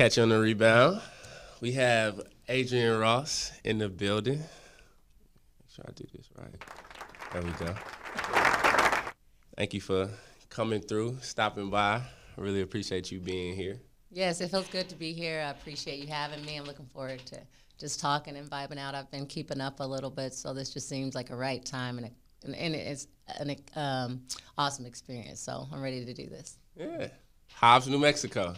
Catch on the rebound. We have Adrianne Ross in the building. Make sure I do this right. There we go. Thank you for coming through, stopping by. I really appreciate you being here. Yes, it feels good to be here. I appreciate you having me. I'm looking forward to just talking and vibing out. I've been keeping up a little bit, so this just seems like a right time and, a, and, and it's an um, awesome experience. So I'm ready to do this. Yeah. Hobbs, New Mexico.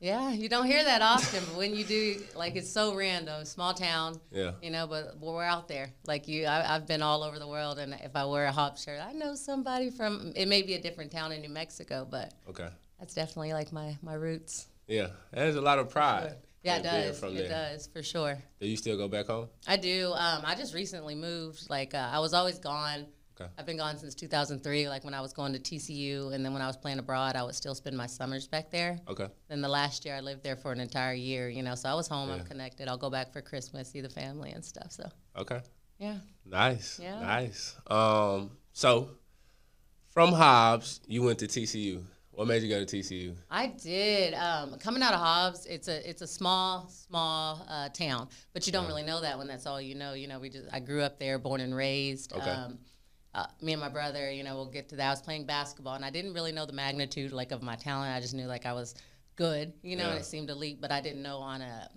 Yeah, you don't hear that often, but when you do, like it's so random, small town. Yeah. You know, but we're out there. Like you, I, have been all over the world, and if I wear a Hobbs shirt, I know somebody from. It may be a different town in New Mexico, but okay, that's definitely like my my roots. Yeah, there's a lot of pride. Yeah, it does. It there. does for sure. Do you still go back home? I do. Um, I just recently moved. Like uh, I was always gone Okay. I've been gone since 2003. Like when I was going to TCU, and then when I was playing abroad, I would still spend my summers back there. Okay. Then the last year, I lived there for an entire year. You know, so I was home. Yeah. I'm connected. I'll go back for Christmas, see the family and stuff. So. Okay. Yeah. Nice. Yeah. Nice. Um. So, from Hobbs, you went to TCU. What made you go to TCU? I did. Um, coming out of Hobbs, it's a it's a small small uh, town, but you don't yeah. really know that when that's all you know. You know, we just I grew up there, born and raised. Okay. Um, uh, me and my brother, you know, we'll get to that. I was playing basketball, and I didn't really know the magnitude like of my talent. I just knew like I was good, you know, yeah. and it seemed elite, but I didn't know on a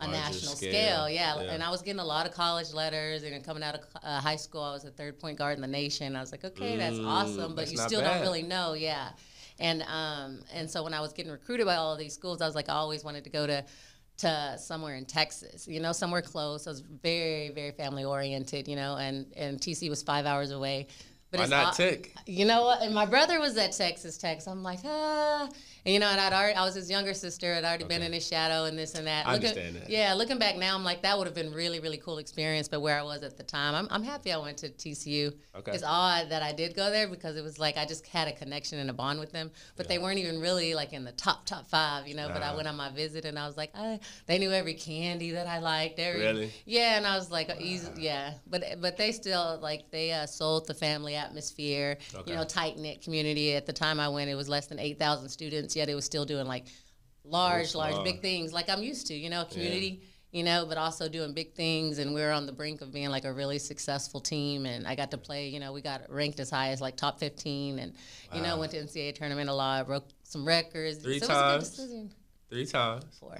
a Larger national scale. scale. Yeah. yeah. and I was getting a lot of college letters, and coming out of uh, high school, I was a third point guard in the nation. I was like, okay, mm, that's awesome, but that's you still bad. don't really know, yeah. And um, and so when I was getting recruited by all of these schools, I was like, I always wanted to go to to somewhere in Texas, you know, somewhere close. I was very, very family oriented, you know, and, and TC was five hours away. But Why it's not Tech? You know what? And my brother was at Texas Tech, so I'm like, ah. And, you know, and I'd already, I was his younger sister. I'd already okay. been in his shadow and this and that. I looking, understand that. Yeah, looking back now, I'm like, that would have been really, really cool experience. But where I was at the time, I'm, I'm happy I went to TCU. Okay. It's odd that I did go there because it was like I just had a connection and a bond with them. But yeah. they weren't even really like in the top, top five, you know. Nah. But I went on my visit and I was like, I, they knew every candy that I liked. Every, really? Yeah, and I was like, wow. easy, yeah. But but they still, like, they uh, sold the family atmosphere okay. you know, tight knit community. At the time I went, it was less than eight thousand students. Yet it was still doing like large, large, big things, like I'm used to. You know, community. Yeah. You know, but also doing big things, and we are on the brink of being like a really successful team. And I got to play. You know, we got ranked as high as like top 15, and wow. you know, went to NCAA tournament a lot, broke some records. Three so times. Three times. Four.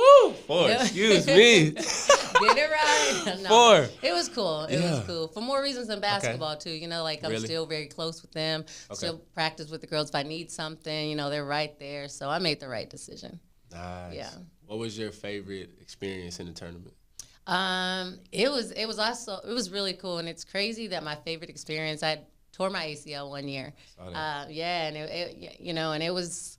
Woo! Four. Excuse me. Did it right. No, Four. It was cool. It yeah. was cool for more reasons than basketball okay. too. You know, like I'm really? still very close with them. Okay. Still practice with the girls if I need something. You know, they're right there. So I made the right decision. Nice. Yeah. What was your favorite experience in the tournament? Um, it was it was also it was really cool, and it's crazy that my favorite experience I tore my ACL one year. Uh, yeah, and it, it, you know, and it was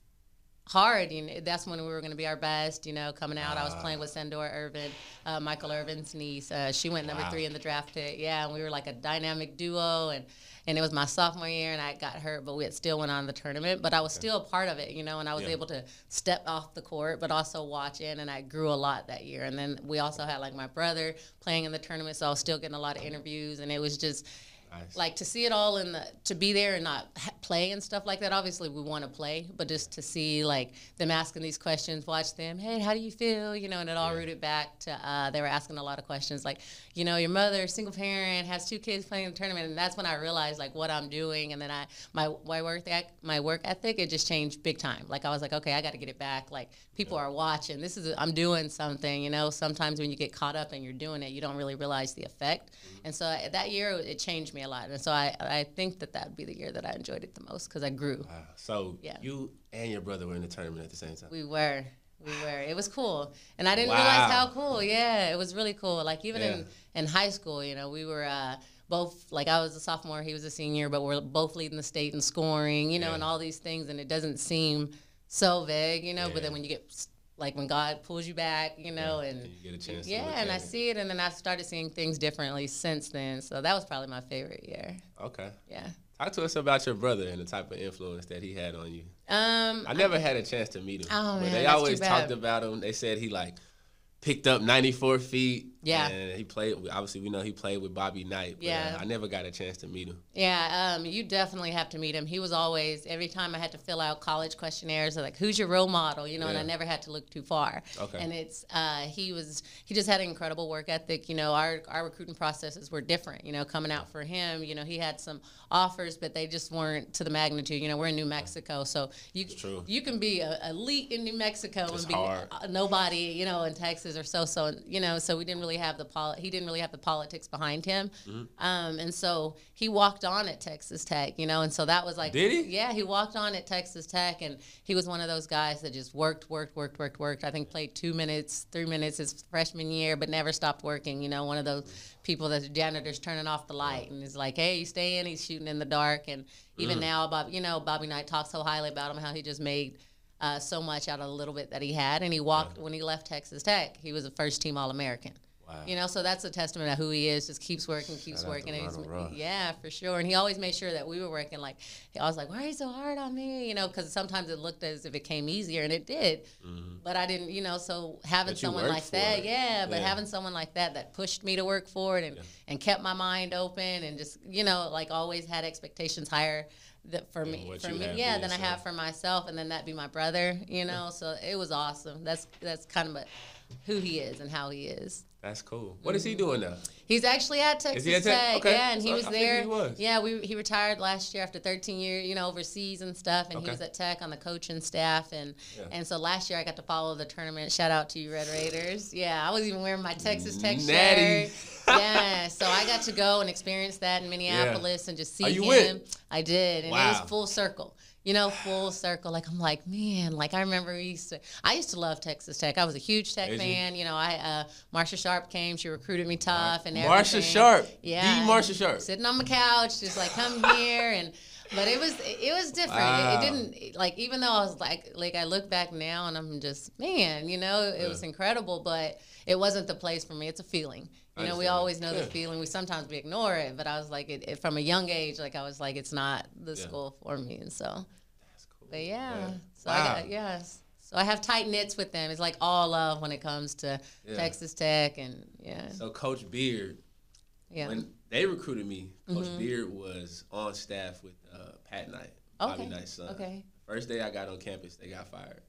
hard. You know, that's when we were going to be our best. You know, coming out, I was playing with Sandora Irvin, uh, Michael Irvin's niece. Uh, she went number wow. three in the draft pick. Yeah, and we were like a dynamic duo, and and it was my sophomore year, and I got hurt, but we had still went on the tournament. But I was okay. still a part of it, you know, and I was yeah. able to step off the court, but also watch in, and I grew a lot that year. And then we also had like my brother playing in the tournament, so I was still getting a lot of interviews, and it was just. Like to see it all in the to be there and not play and stuff like that. Obviously, we want to play, but just to see like them asking these questions, watch them. Hey, how do you feel? You know, and it all yeah. rooted back to uh, they were asking a lot of questions like, you know, your mother, single parent, has two kids playing in the tournament, and that's when I realized like what I'm doing, and then I my my work my work ethic it just changed big time. Like I was like, okay, I got to get it back. Like people yeah. are watching. This is i I'm doing something. You know, sometimes when you get caught up and you're doing it, you don't really realize the effect. Mm-hmm. And so uh, that year it changed me a lot. And so I, I think that that would be the year that I enjoyed it the most because I grew. Wow. So yeah. you and your brother were in the tournament at the same time. We were. We were. It was cool, and I didn't wow. realize how cool. Yeah, it was really cool. Like even yeah. in in high school, you know, we were. Uh, both like I was a sophomore, he was a senior, but we're both leading the state in scoring, you know, yeah. and all these things, and it doesn't seem so vague, you know. Yeah. But then when you get like when God pulls you back, you know, yeah, and, you get a chance. Yeah, and I see it, and then I started seeing things differently since then. So that was probably my favorite year. Okay. Yeah. Talk to us about your brother and the type of influence that he had on you. Um, I never I, had a chance to meet him, oh, but man, they always talked about him. They said he like picked up 94 feet Yeah. And he played. Obviously, we know he played with Bobby Knight. But, Yeah. Uh, I never got a chance to meet him. Yeah, um, you definitely have to meet him. He was always every time I had to fill out college questionnaires, like who's your role model, you know, and I never had to look too far. Okay. And it's uh, he was he just had an incredible work ethic. You know, our our recruiting processes were different. You know, coming out for him, you know, he had some offers, but they just weren't to the magnitude. You know, we're in New Mexico, so you you can be a elite in New Mexico It's and be hard. uh, nobody, you know, in Texas or so so. You know, so we didn't really have the poli- he didn't really have the politics behind him. Mm-hmm. Um, and so he walked on at Texas Tech, you know, and so that was like, Did he? Yeah, he walked on at Texas Tech, and he was one of those guys that just worked, worked, worked, worked, worked. I think played two minutes, three minutes his freshman year, but never stopped working. You know, one of those people that the janitor's turning off the light and is like, hey, you stay in. He's shooting in the dark, and even Mm. now, Bob, you know, Bobby Knight talks so highly about him, how he just made. Uh, so much out of the little bit that he had, and he walked when he left Texas Tech. He was a first team All American. Wow. You know, so that's a testament of who he is. Just keeps working, keeps Shout working. and yeah, for sure. And he always made sure that we were working. Like I was like, why are you so hard on me? You know, because sometimes it looked as if it came easier, and it did. But I didn't. You know, so having Mm-hmm. Someone like that, it. yeah. But Yeah. having someone like that that pushed me to work for it and and kept my mind open and just you know like always had expectations higher. That for Than me, for me, yeah, than I have for myself, and then that be my brother, you know. So it was awesome. That's that's kind of a, who he is and how he is. That's cool. What is he mm-hmm. doing now? He's actually at Texas he at Tech? Tech, Okay. yeah, and he So was I there. he was. Yeah, we he retired last year after 13 years, you know, overseas and stuff, and Okay. he was at Tech on the coaching staff, and Yeah. and so last year I got to follow the tournament. Shout out to you, Red Raiders. Yeah, I was even wearing my Texas Tech Natty. shirt. yeah, so I got to go and experience that in Minneapolis and just see you him. went? I did, and it was full circle. You know, full circle. Like I'm like, man, like I remember we used to. I used to love Texas Tech. I was a huge Tech you? fan. You know, I uh, Marsha Sharp came. She recruited me tough and everything. Marsha. Sharp. Yeah, The Marsha Sharp. Sitting on my couch, just like come here and. But it was it was different. It- Wow. It, didn't like even though I was like like I look back now and I'm just man, you know, it was incredible. But it wasn't the place for me. It's a feeling. I You know, we always know Yeah. the feeling. We sometimes we ignore it, but I was like, it, it, from a young age, like I was like, it's not the Yeah. school for me, and so. That's cool. But yeah, so I Wow. got yes. So I have tight knits with them. It's like all love when it comes to Yeah. Texas Tech and yeah, So Coach Beard, yeah. when they recruited me, Coach Mhm. Beard was on staff with uh, Pat Knight, Bobby okay. Knight's son. Okay. First day I got on campus, they got fired.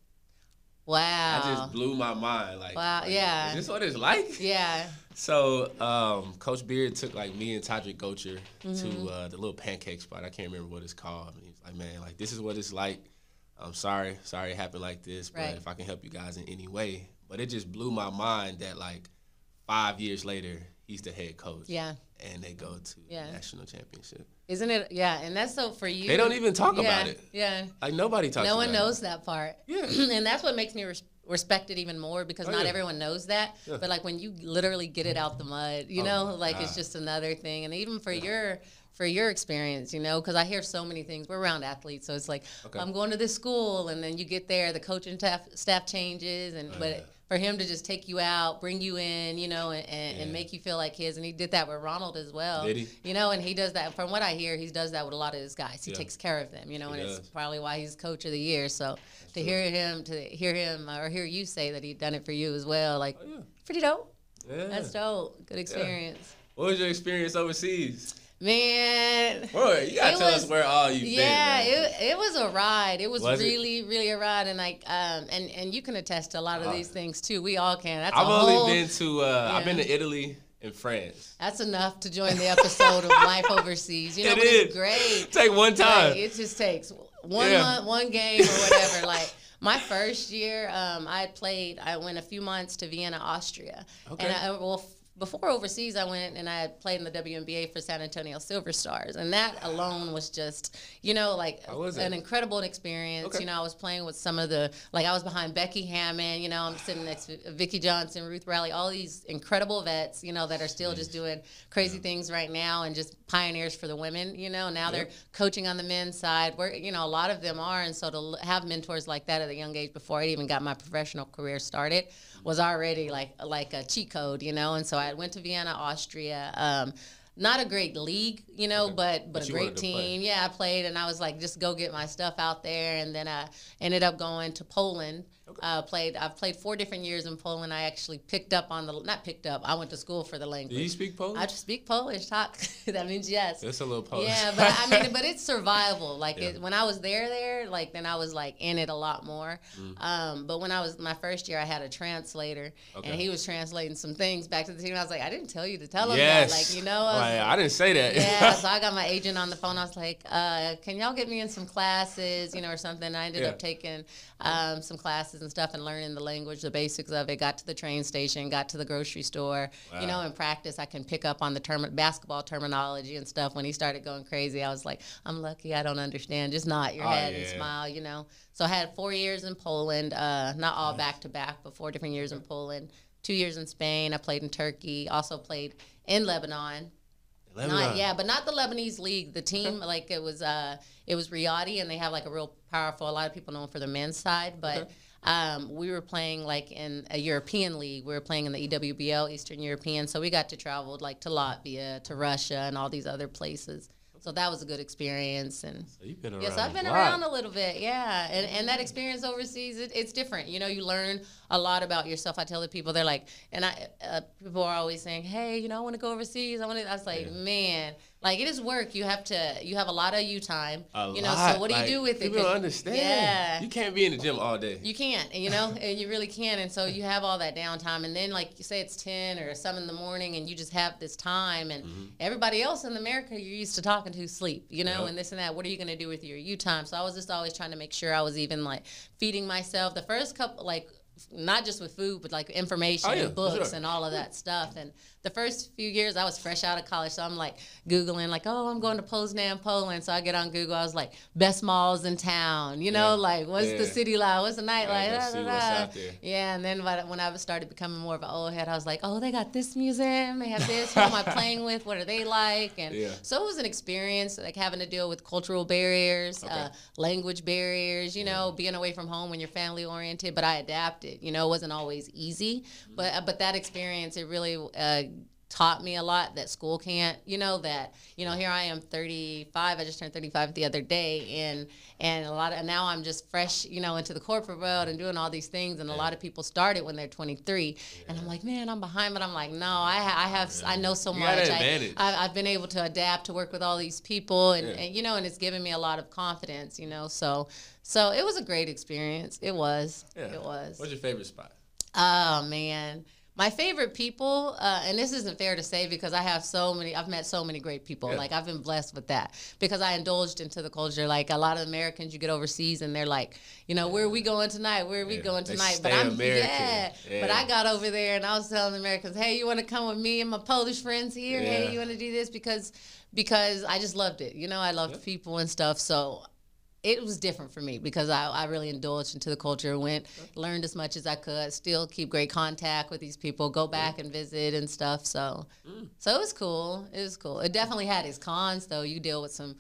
Wow. That just blew my mind. Like, Wow, yeah. is this what it's like? yeah. So, um, Coach Beard took like me and Toddrick Gotcher Mm-hmm. to uh, the little pancake spot. I can't remember what it's called. And he was like, "Man, like this is what it's like. I'm sorry, sorry it happened like this, but Right. if I can help you guys in any way." But it just blew my mind that like five years later, he's the head coach. Yeah. And they go to Yeah. the national championship. Isn't it? Yeah, and that's so for you. They don't even talk yeah, about it. Yeah. Like nobody talks. About it. No one knows that part. Yeah. and that's what makes me res- respect it even more because Oh, not yeah. everyone knows that. Yeah. But like when you literally get it out the mud, you Oh know, like it's just another thing. And even for your for your experience, you know, because I hear so many things. We're around athletes, so it's like Okay. I'm going to this school, and then you get there, the coaching staff staff changes, and Oh, but. Yeah. For him to just take you out, bring you in, you know, and, and, and make you feel like his, and he did that with Ronald as well. Did he? You know, and he does that. From what I hear, he does that with a lot of his guys. He Yeah. takes care of them, you know, He and it's probably why he's coach of the year. So to true. hear him, to hear him, or hear you say that he done it for you as well, like Oh, yeah. pretty dope. Yeah. That's dope. Good experience, What was your experience overseas? Man. Boy, you gotta tell was- us where all you've Yeah, been. man. it, it was a ride. It was, Was it? really, really a ride, and like, um, and and you can attest to a lot of Uh, these things too. We all can. That's I've only whole, been to uh, I've been to Italy and France. That's enough to join the episode of Life Overseas. You know, It it's great. Take one time. Like, it just takes one Yeah. month, one game or whatever. like my first year, um, I played. I went a few months to Vienna, Austria, Okay. and I, well. Before overseas, I went and I had played in the WNBA for San Antonio Silver Stars, and that alone was just, you know, like an incredible experience. Okay. You know, I was playing with some of the, like I was behind Becky Hammon. You know, I'm sitting next to Vickie Johnson, Ruth Riley, all these incredible vets. You know, that are still just doing crazy things right now and just pioneers for the women. You know, now they're coaching on the men's side. Where you know a lot of them are, and so to have mentors like that at a young age before I even got my professional career started was already like like a cheat code. You know, and so I went to Vienna, Austria. Um, not a great league, you know, Okay. but but, But a great wanted to play. team. Yeah, I played, and I was like, just go get my stuff out there, and then I ended up going to Poland. Uh, played. I've played four different years in Poland. I actually picked up on the not picked up. I went to school for the language. Do you speak Polish? I speak Polish. Talk. that means yes. It's a little Polish. Yeah, but I mean, but it's survival. Like yeah. it, when I was there, there, like then I was like in it a lot more. Mm. Um, but when I was my first year, I had a translator, okay. and he was translating some things back to the team. I was like, I didn't tell you to tell him yes. that. Like you know, I, like, I didn't say that. yeah. So I got my agent on the phone. I was like, uh, Can y'all get me in some classes, you know, or something? I ended yeah. up taking um, some classes and stuff and learning the language, the basics of it. Got to the train station, got to the grocery store. Wow. You know, in practice, I can pick up on the term basketball terminology and stuff. When he started going crazy, I was like, I'm lucky I don't understand. Just nod your oh, head yeah. and smile, you know. So I had four years in Poland, uh, not all back to back, but four different years in Poland. Two years in Spain. I played in Turkey. Also played in Lebanon. Not, yeah, but not the Lebanese league. The team, like it was, uh, it was Riadi, and they have like a real powerful. A lot of people know them for the men's side, but. Um, we were playing like in a European league. We were playing in the EWBL, Eastern European. So we got to travel like to Latvia, to Russia, and all these other places. So that was a good experience. And so you've been around. Yes, I've been a around a little bit. Yeah, and and that experience overseas, it, it's different. You know, you learn a lot about yourself. I tell the people, they're like, and I uh, people are always saying, hey, you know, I want to go overseas. I want to. I was like, yeah. man like it is work. You have to. You have a lot of you time. A you know. Lot. So what do you do with it? People understand. Yeah. You can't be in the gym all day. You can't. You know, and you really can't. And so you have all that downtime, and then like you say, it's ten or seven in the morning, and you just have this time, and mm-hmm. everybody else in America you're used to talking to sleep. You know, yep. and this and that. What are you gonna do with your you time? So I was just always trying to make sure I was even like feeding myself. The first couple like not just with food, but like information oh, yeah, and books sure. and all of that stuff. And the first few years, I was fresh out of college, so I'm like googling, like, oh, I'm going to Poznan, Poland. So I get on Google. I was like, best malls in town. You know, yeah. like what's yeah. the city like? What's the night like? Da, da, da. Yeah, and then when I started becoming more of an old head, I was like, oh, they got this museum. They have this. Who am I playing with? What are they like? And so it was an experience, like having to deal with cultural barriers, okay. uh, language barriers. You know, being away from home when you're family oriented. But I adapted. You know, it wasn't always easy, but uh, but that experience it really uh, taught me a lot that school can't. You know that you know here I am 35. I just turned 35 the other day, and and a lot of now I'm just fresh, you know, into the corporate world and doing all these things. And yeah. a lot of people started when they're 23, yeah. and I'm like, man, I'm behind, but I'm like, no, I I have yeah. I know so you much. I, I have been able to adapt to work with all these people, and, and you know, and it's given me a lot of confidence. You know, so so it was a great experience. It was. It was. What's your favorite spot? Oh man my favorite people, uh, and this isn't fair to say because I have so many, I've met so many great people. Yeah. Like I've been blessed with that because I indulged into the culture. Like a lot of Americans, you get overseas and they're like, you know, where are we going tonight? Where are we yeah. going tonight? but I'm American. Yeah, But I got over there and I was telling the Americans, hey, you want to come with me and my Polish friends here? Hey, you want to do this because because I just loved it. You know, I loved people and stuff. So it was different for me because I, I really indulged into the culture, went, learned as much as I could, still keep great contact with these people, go back and visit and stuff. So, mm. so it was cool. It was cool. It definitely had its cons though. You deal with some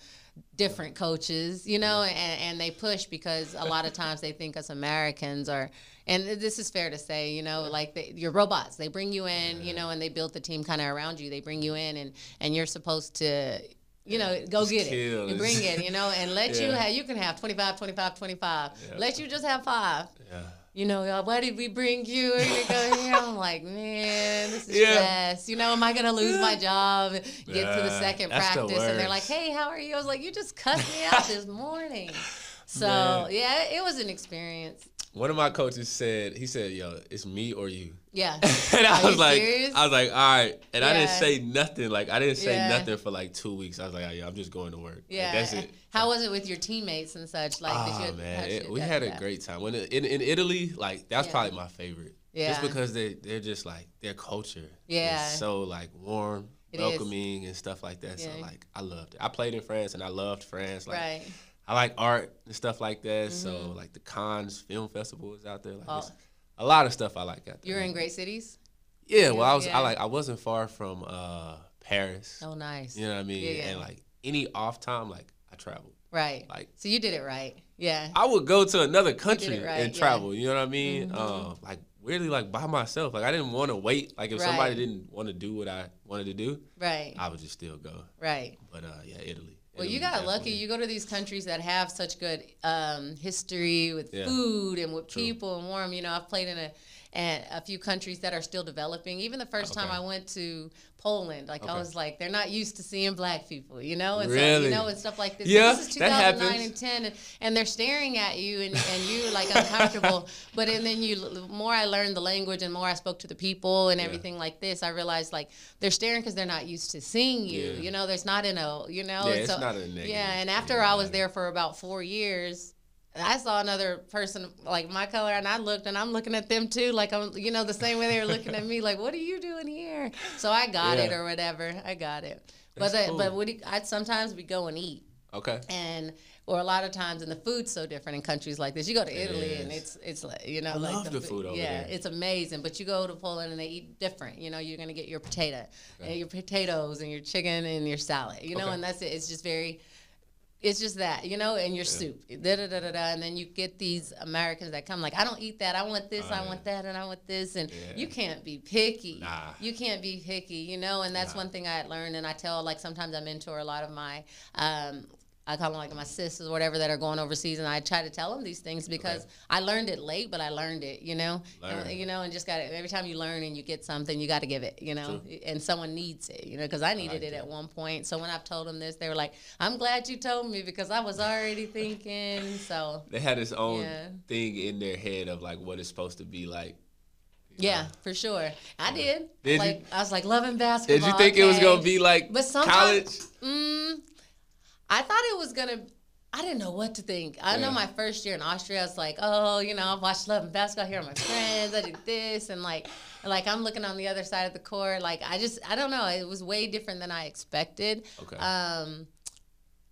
different coaches, you know, and, and they push because a lot of times they think us Americans are, and this is fair to say, you know, like they, you're robots. They bring you in, you know, and they build the team kind of around you. They bring you in, and and you're supposed to you know, go just get it. You bring it, you know, and let yeah. you have, you can have 25, 25, 25. Yeah. Let you just have five. Yeah. You know, uh, why did we bring you? And you go here. I'm like, man, this is yeah. stress. You know, am I going to lose my job? Get to the second practice. The and they're like, hey, how are you? I was like, you just cussed me out this morning. So, man. yeah, it was an experience. One of my coaches said, he said, yo, it's me or you. Yeah. and I Are was like, serious? I was like, all right. And yeah. I didn't say nothing. Like, I didn't say yeah. nothing for like two weeks. I was like, oh, yeah, I'm just going to work. Yeah. Like, that's it. How was it with your teammates and such? Like, oh, you, man. It, we had a that? great time. When in, in Italy, like, that's yeah. probably my favorite. Yeah. Just because they, they're just like, their culture yeah. is so like warm, it welcoming, is. and stuff like that. So, like, I loved it. I played in France and I loved France. Like, right I like art and stuff like that. Mm-hmm. So like the Cannes Film Festival is out there. Like oh. a lot of stuff I like out there. You're in great cities. Yeah, well, I was yeah. I like I wasn't far from uh, Paris. Oh, nice. You know what I mean? Yeah, yeah. And like any off time, like I traveled. Right. Like so, you did it right. Yeah. I would go to another country right, and travel. You know what I mean? Mm-hmm. Um, like weirdly, like by myself. Like I didn't want to wait. Like if right. somebody didn't want to do what I wanted to do, right, I would just still go. Right. But uh, yeah, Italy. Well, you got lucky. You go to these countries that have such good um, history with yeah. food and with True. people and warm. You know, I've played in a and a few countries that are still developing. Even the first okay. time I went to Poland, like okay. I was like, they're not used to seeing black people, you know, and really? so you know and stuff like this. Yeah, this is 2009 and 10, and, and, they're staring at you, and, and you like uncomfortable. but and then you, the more I learned the language, and more I spoke to the people and everything yeah. like this, I realized like they're staring because they're not used to seeing you. Yeah. You know, there's not in a, uh, you know, yeah, it's not a negative. Yeah, and after I was there for about four years I saw another person like my color, and I looked, and I'm looking at them too, like I'm, you know, the same way they were looking at me, like, "What are you doing here?" So I got yeah. it or whatever. I got it. That's but cool. but what I sometimes we go and eat. Okay. And or a lot of times, and the food's so different in countries like this. You go to Italy, and it's it's like you know, I like love the, the food over yeah, there. it's amazing. But you go to Poland, and they eat different. You know, you're gonna get your potato, okay. and your potatoes, and your chicken, and your salad. You know, okay. and that's it. It's just very it's just that, you know, and your yeah. soup, da, da da da da, and then you get these Americans that come like, I don't eat that, I want this, uh, I want that, and I want this, and yeah. you can't be picky. Nah. You can't be picky, you know, and that's nah. one thing I had learned, and I tell like sometimes I mentor a lot of my um, I call them like my sisters or whatever that are going overseas, and I try to tell them these things because okay. I learned it late, but I learned it, you know, and, you know, and just got it. every time you learn and you get something, you got to give it, you know, True. and someone needs it, you know, because I needed I it at one point. So when I've told them this, they were like, "I'm glad you told me because I was already thinking." So they had this own yeah. thing in their head of like what it's supposed to be like. Yeah, for sure. I did. Did like you? I was like loving basketball. Did you think okay. it was gonna be like but college? Mm, I thought it was gonna. I didn't know what to think. I yeah. know my first year in Austria, I was like, oh, you know, I watched Love and Basketball here with my friends. I did this, and like, like I'm looking on the other side of the court. Like, I just, I don't know. It was way different than I expected. Okay. Um,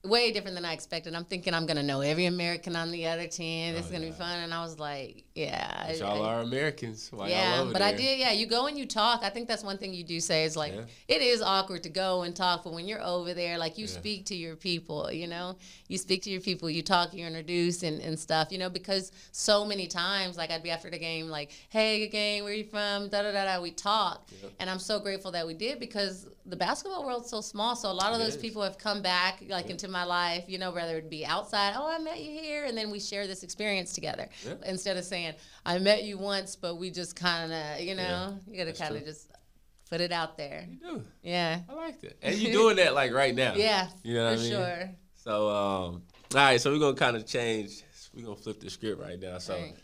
way different than I expected. I'm thinking I'm gonna know every American on the other team. This oh, is gonna yeah. be fun, and I was like, yeah. But y'all I, are Americans. Why yeah, but there? I did. Yeah, you go and you talk. I think that's one thing you do say is like yeah. it is awkward to go and talk, but when you're over there, like you yeah. speak to your people. You know, you speak to your people. You talk. You introduce and, and stuff. You know, because so many times, like I'd be after the game, like, hey, good game. Where you from? Da da da da. We talk, and I'm so grateful that we did because the basketball world's so small. So a lot of it those is. people have come back like into my life, you know, whether it be outside, oh, I met you here, and then we share this experience together yeah. instead of saying, I met you once, but we just kind of, you know, yeah, you got to kind of just put it out there. You do. Yeah. I like that. And you're doing that like right now. Yeah. You know what for I mean? sure. So, um, all right, so we're going to kind of change. We're going to flip the script right now. So, right.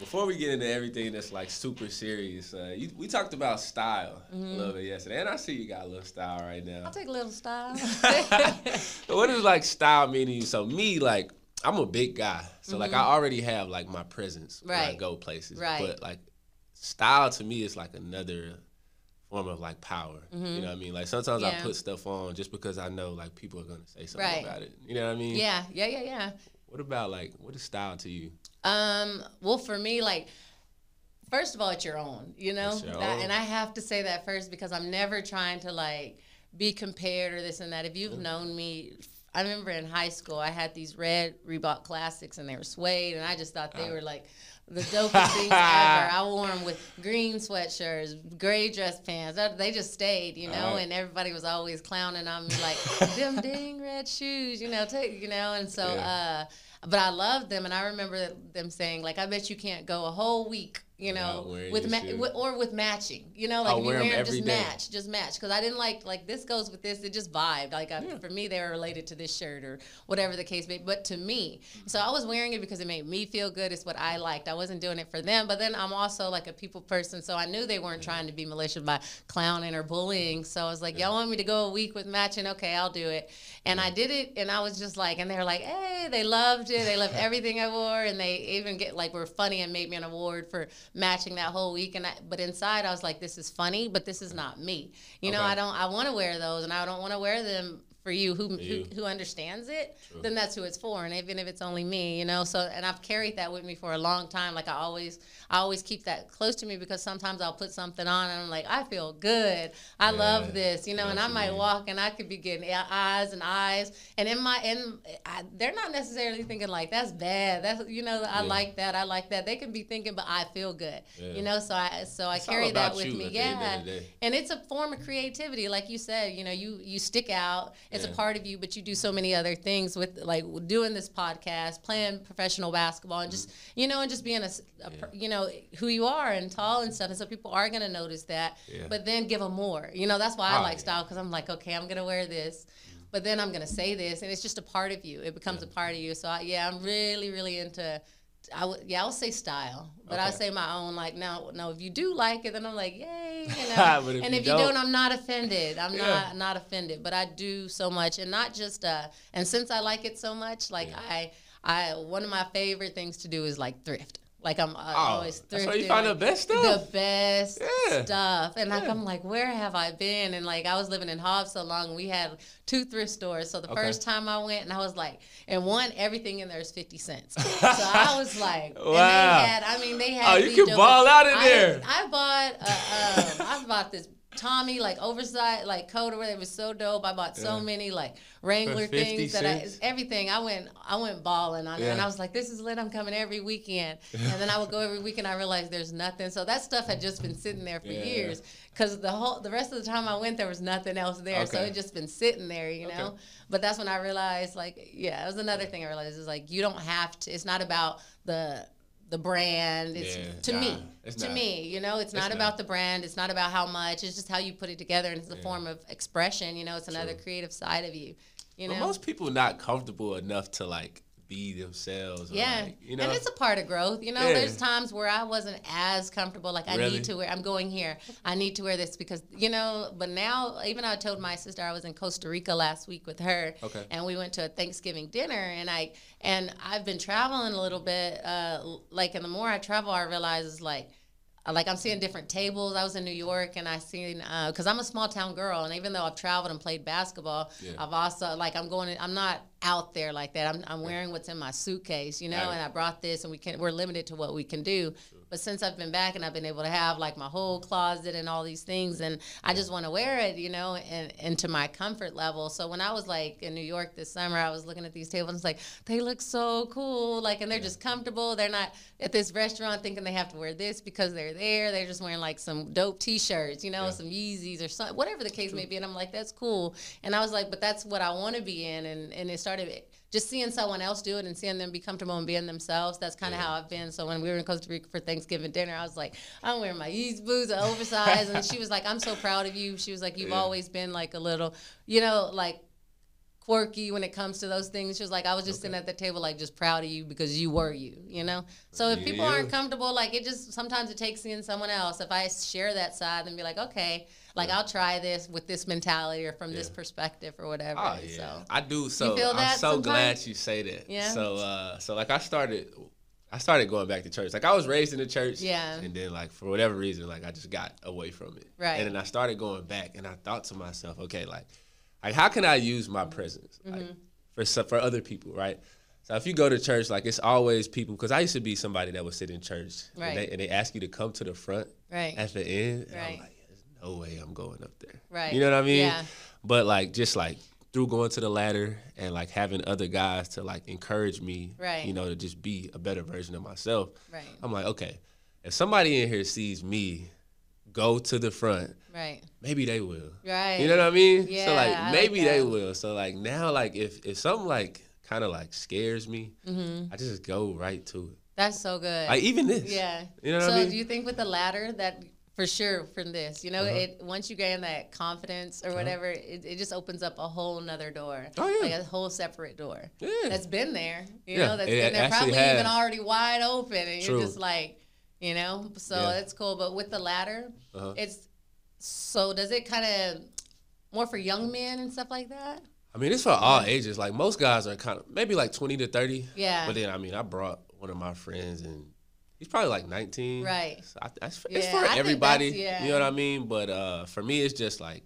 Before we get into everything that's like super serious, uh, you, we talked about style mm-hmm. a little bit yesterday, and I see you got a little style right now. I'll take a little style. what does like style mean to you? So me, like I'm a big guy, so mm-hmm. like I mm-hmm. already have like my presence right. when I go places. Right. But like style to me is like another form of like power. Mm-hmm. You know what I mean? Like sometimes yeah. I put stuff on just because I know like people are gonna say something right. about it. You know what I mean? Yeah, yeah, yeah, yeah. What about like what is style to you? Um, well, for me, like first of all, it's your own, you know, that, own. and I have to say that first because I'm never trying to like be compared or this and that. If you've mm-hmm. known me. I remember in high school, I had these red Reebok classics and they were suede, and I just thought they uh. were like the dopest things ever. I wore them with green sweatshirts, gray dress pants. They just stayed, you know, right. and everybody was always clowning on me like them dang red shoes, you know, take, you know, and so. Yeah. uh but I loved them, and I remember them saying like, "I bet you can't go a whole week you know, with, ma- with, or with matching, you know, like if you wear, them, just day. match, just match. Because I didn't like like this goes with this. It just vibed. Like I, yeah. for me, they were related to this shirt or whatever the case may. be. But to me, so I was wearing it because it made me feel good. It's what I liked. I wasn't doing it for them. But then I'm also like a people person, so I knew they weren't yeah. trying to be malicious by clowning or bullying. So I was like, yeah. y'all want me to go a week with matching? Okay, I'll do it. And I did it, and I was just like, and they were like, hey, they loved it. They loved everything I wore, and they even get like were funny and made me an award for matching that whole week and I, but inside I was like this is funny but this is not me you okay. know I don't I want to wear those and I don't want to wear them for you who you. Who, who, understands it True. then that's who it's for and even if it's only me you know so and I've carried that with me for a long time like I always I always keep that close to me because sometimes I'll put something on and I'm like I feel good. I yeah. love this you know and I might walk and I could be getting eyes and eyes. And in my in I, they're not necessarily thinking like that's bad. That's you know I yeah. like that. I like that. They can be thinking but I feel good yeah. you know so I so it's I carry that with me. yeah. and it's a form of creativity like you said you know you you stick out. It's a part of you, but you do so many other things with like doing this podcast, playing professional basketball, and just you know, and just being a, per- you know who you are and tall and stuff. And so people are gonna notice that, Yeah. but then give them more. You know, that's why I Oh, like yeah. style because I'm like, okay, I'm gonna wear this. But then I'm gonna say this, and it's just a part of you. It becomes a part of you. So I, yeah, I'm really, really into. I would, yeah, I'll say style, but I Okay. say my own. Like now, no, if you do like it, then I'm like, yay, you know. If and you if you don't, don't- I'm not offended. I'm Yeah. not not offended. But I do so much, and not just uh. And since I like it so much, like Yeah. I, I one of my favorite things to do is like thrift. Like I'm uh, Oh, always thrifting. where you find the like, best The stuff. best Yeah. stuff. And like I'm like, where have I been? And like I was living in Hobbs so long, we had two thrift stores. So the Okay. first time I went, and I was like, and one everything in there is fifty cents. so I was like, and Wow. they had, I mean, they had. Oh, you can ball out in I- there. I bought, uh, um, I bought this. Tommy like oversized like coat or whatever. It was so dope. I bought so Yeah. many like Wrangler 50 things that I everything. I went I went balling on it, and I was like, "This is lit. I'm coming every weekend." And then I would go every weekend. I realized there's nothing. So that stuff had just been sitting there for Yeah. years. Because the whole the rest of the time I went, there was nothing else there. So it just been sitting there, you know. Okay. But that's when I realized, like, yeah, it was another thing I realized is like you don't have to. It's not about the the brand. It's Yeah, to nah, me. it's to not. me, you know, it's, It's not not. about the brand. It's not about how much. It's just how you put it together, and it's a Yeah. form of expression. You know, it's another True. creative side of you. You know. But most people not comfortable enough to like be themselves. or, Yeah, like, you know. and it's a part of growth. You know, Yeah. there's times where I wasn't as comfortable. Like I Really? need to wear. I'm going here. I need to wear this because you know. But now, even I told my sister I was in Costa Rica last week with her, Okay. and we went to a Thanksgiving dinner. And I and I've been traveling a little bit. Uh, like, and the more I travel, I realize it's like. Like I'm seeing different tables. I was in New York and I seen because I'm a small town girl, and even though I've traveled and played basketball, Yeah. I've also like I'm going. I'm not out there like that. I'm, I'm wearing what's in my suitcase, you know. It. And I brought this, and we can. We're limited to what we can do. But since I've been back and I've been able to have like my whole closet and all these things, and I just want to wear it, you know, and into my comfort level. So when I was like in New York this summer, I was looking at these tables. and It's like they look so cool, like, and they're just comfortable. They're not at this restaurant thinking they have to wear this because they're there. They're just wearing like some dope T-shirts, you know, Yeah. some Yeezys or something, whatever the case may be. And I'm like, that's cool. And I was like, but that's what I want to be in. And and it started just seeing someone else do it and seeing them be comfortable and being themselves. That's kind of Yeah. how I've been. So when we were in Costa Rica for Thanksgiving dinner, I was like, I'm wearing my Yeezy boots, are oversized, and she was like, I'm so proud of you. She was like, you've Yeah. always been like a little, you know, like quirky when it comes to those things. She was like, I was just sitting at the table, like, just proud of you because you were you, you know? So if people aren't comfortable, like, it just sometimes it takes seeing someone else. If I share that side and be like, okay, like, I'll try this with this mentality or from this perspective or whatever. Oh yeah, So, I do. So feel I'm so glad you say that. Yeah. So uh, so like I started, I started going back to church. Like I was raised in the church. Yeah. And then like for whatever reason, like I just got away from it. Right. And then I started going back, and I thought to myself, okay, like, like how can I use my presence like Mm-hmm. for for other people, right? So if you go to church, like it's always people. Because I used to be somebody that would sit in church, Right. and, they, and they ask you to come to the front right. at the end. And Right. Like, no way I'm going up there. Right. You know what I mean? Yeah. But like just like through going to the ladder and like having other guys to like encourage me, Right. you know, to just be a better version of myself. Right. I'm like, okay, if somebody in here sees me go to the front, Right. maybe they will. Right. You know what I mean? so Yeah, like I like maybe they will. So like now like if if something like kind of like scares me, Mm-hmm. I just go right to it. That's so good. Like even this. Yeah. You know what so I mean? do you think with the ladder that for sure from this, you know, Uh-huh. it once you gain that confidence or whatever, it, it just opens up a whole nother door. Oh, yeah. Like a whole separate door. Yeah. That's been there. You Yeah, know, that's it been there. Probably even already wide open and True. you're just like, you know, so Yeah. that's cool. But with the ladder, Uh-huh. it's so does it kind of more for young men and stuff like that? I mean, it's for all ages. Like most guys are kind of maybe like 20 to 30. Yeah. But then I mean, I brought one of my friends and he's probably like 19. Right. So I, that's, it's Yeah, for I everybody. yeah. You know what I mean? But uh, for me, it's just like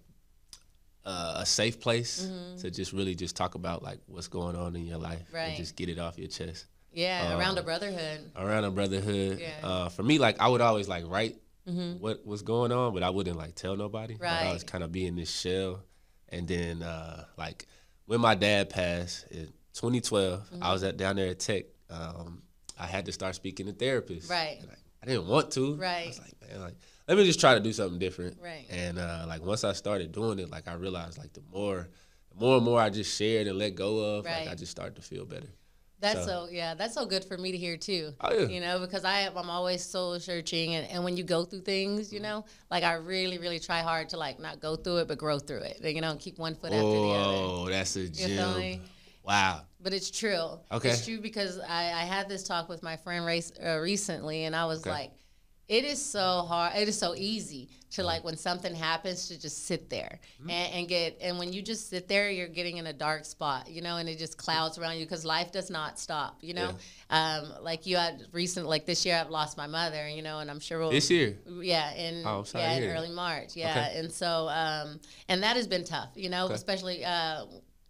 uh, a safe place Mm-hmm. to just really just talk about like what's going on in your life Right. and just get it off your chest. Yeah, around Uh, a brotherhood. Around a brotherhood. Yeah. Uh, for me, like I would always like write Mhm. what was going on, but I wouldn't like tell nobody. Like, I was kind of be in this shell. And then uh, like when my dad passed in 2012, Mm-hmm. I was at down there at Tech. Um, I had to start speaking to therapists. Right. I, I didn't want to. Right. I was like, man, like let me just try to do something different. Right. And uh, like once I started doing it, like I realized like the more the more and more I just shared and let go of, Right. like I just started to feel better. That's So- so, yeah, that's so good for me to hear too. Oh, yeah. You know, because I I'm always soul searching and, and when you go through things, Mm-hmm. you know, like I really, really try hard to like not go through it but grow through it. You know, keep one foot after the other. Oh, that's a gem. Wow. But it's true. Okay. It's true because I, I had this talk with my friend race, uh, recently, and I was Okay. like, it is so hard. It is so easy to like when something happens to just sit there Mm-hmm. and, and get. And when you just sit there, you're getting in a dark spot, you know, and it just clouds around you because life does not stop, you know. Um, like you had recent, like this year, I've lost my mother, you know, and I'm sure we'll, This year. yeah, in Oh, sorry yeah, in early March. Yeah, Okay. and so um, and that has been tough, you know, Okay. especially uh,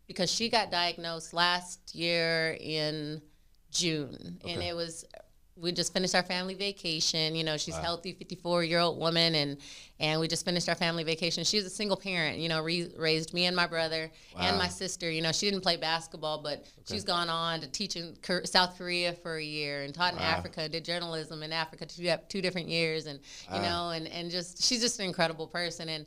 because she got diagnosed last year in June, and it was we just finished our family vacation. You know, she's healthy, 54 year old woman, and and we just finished our family vacation. She's a single parent. You know, re- raised me and my brother and my sister. You know, she didn't play basketball, but she's gone on to teach in South Korea for a year and taught in Wow. Africa. Did journalism in Africa two two different years, and you Wow. know, and and just she's just an incredible person and.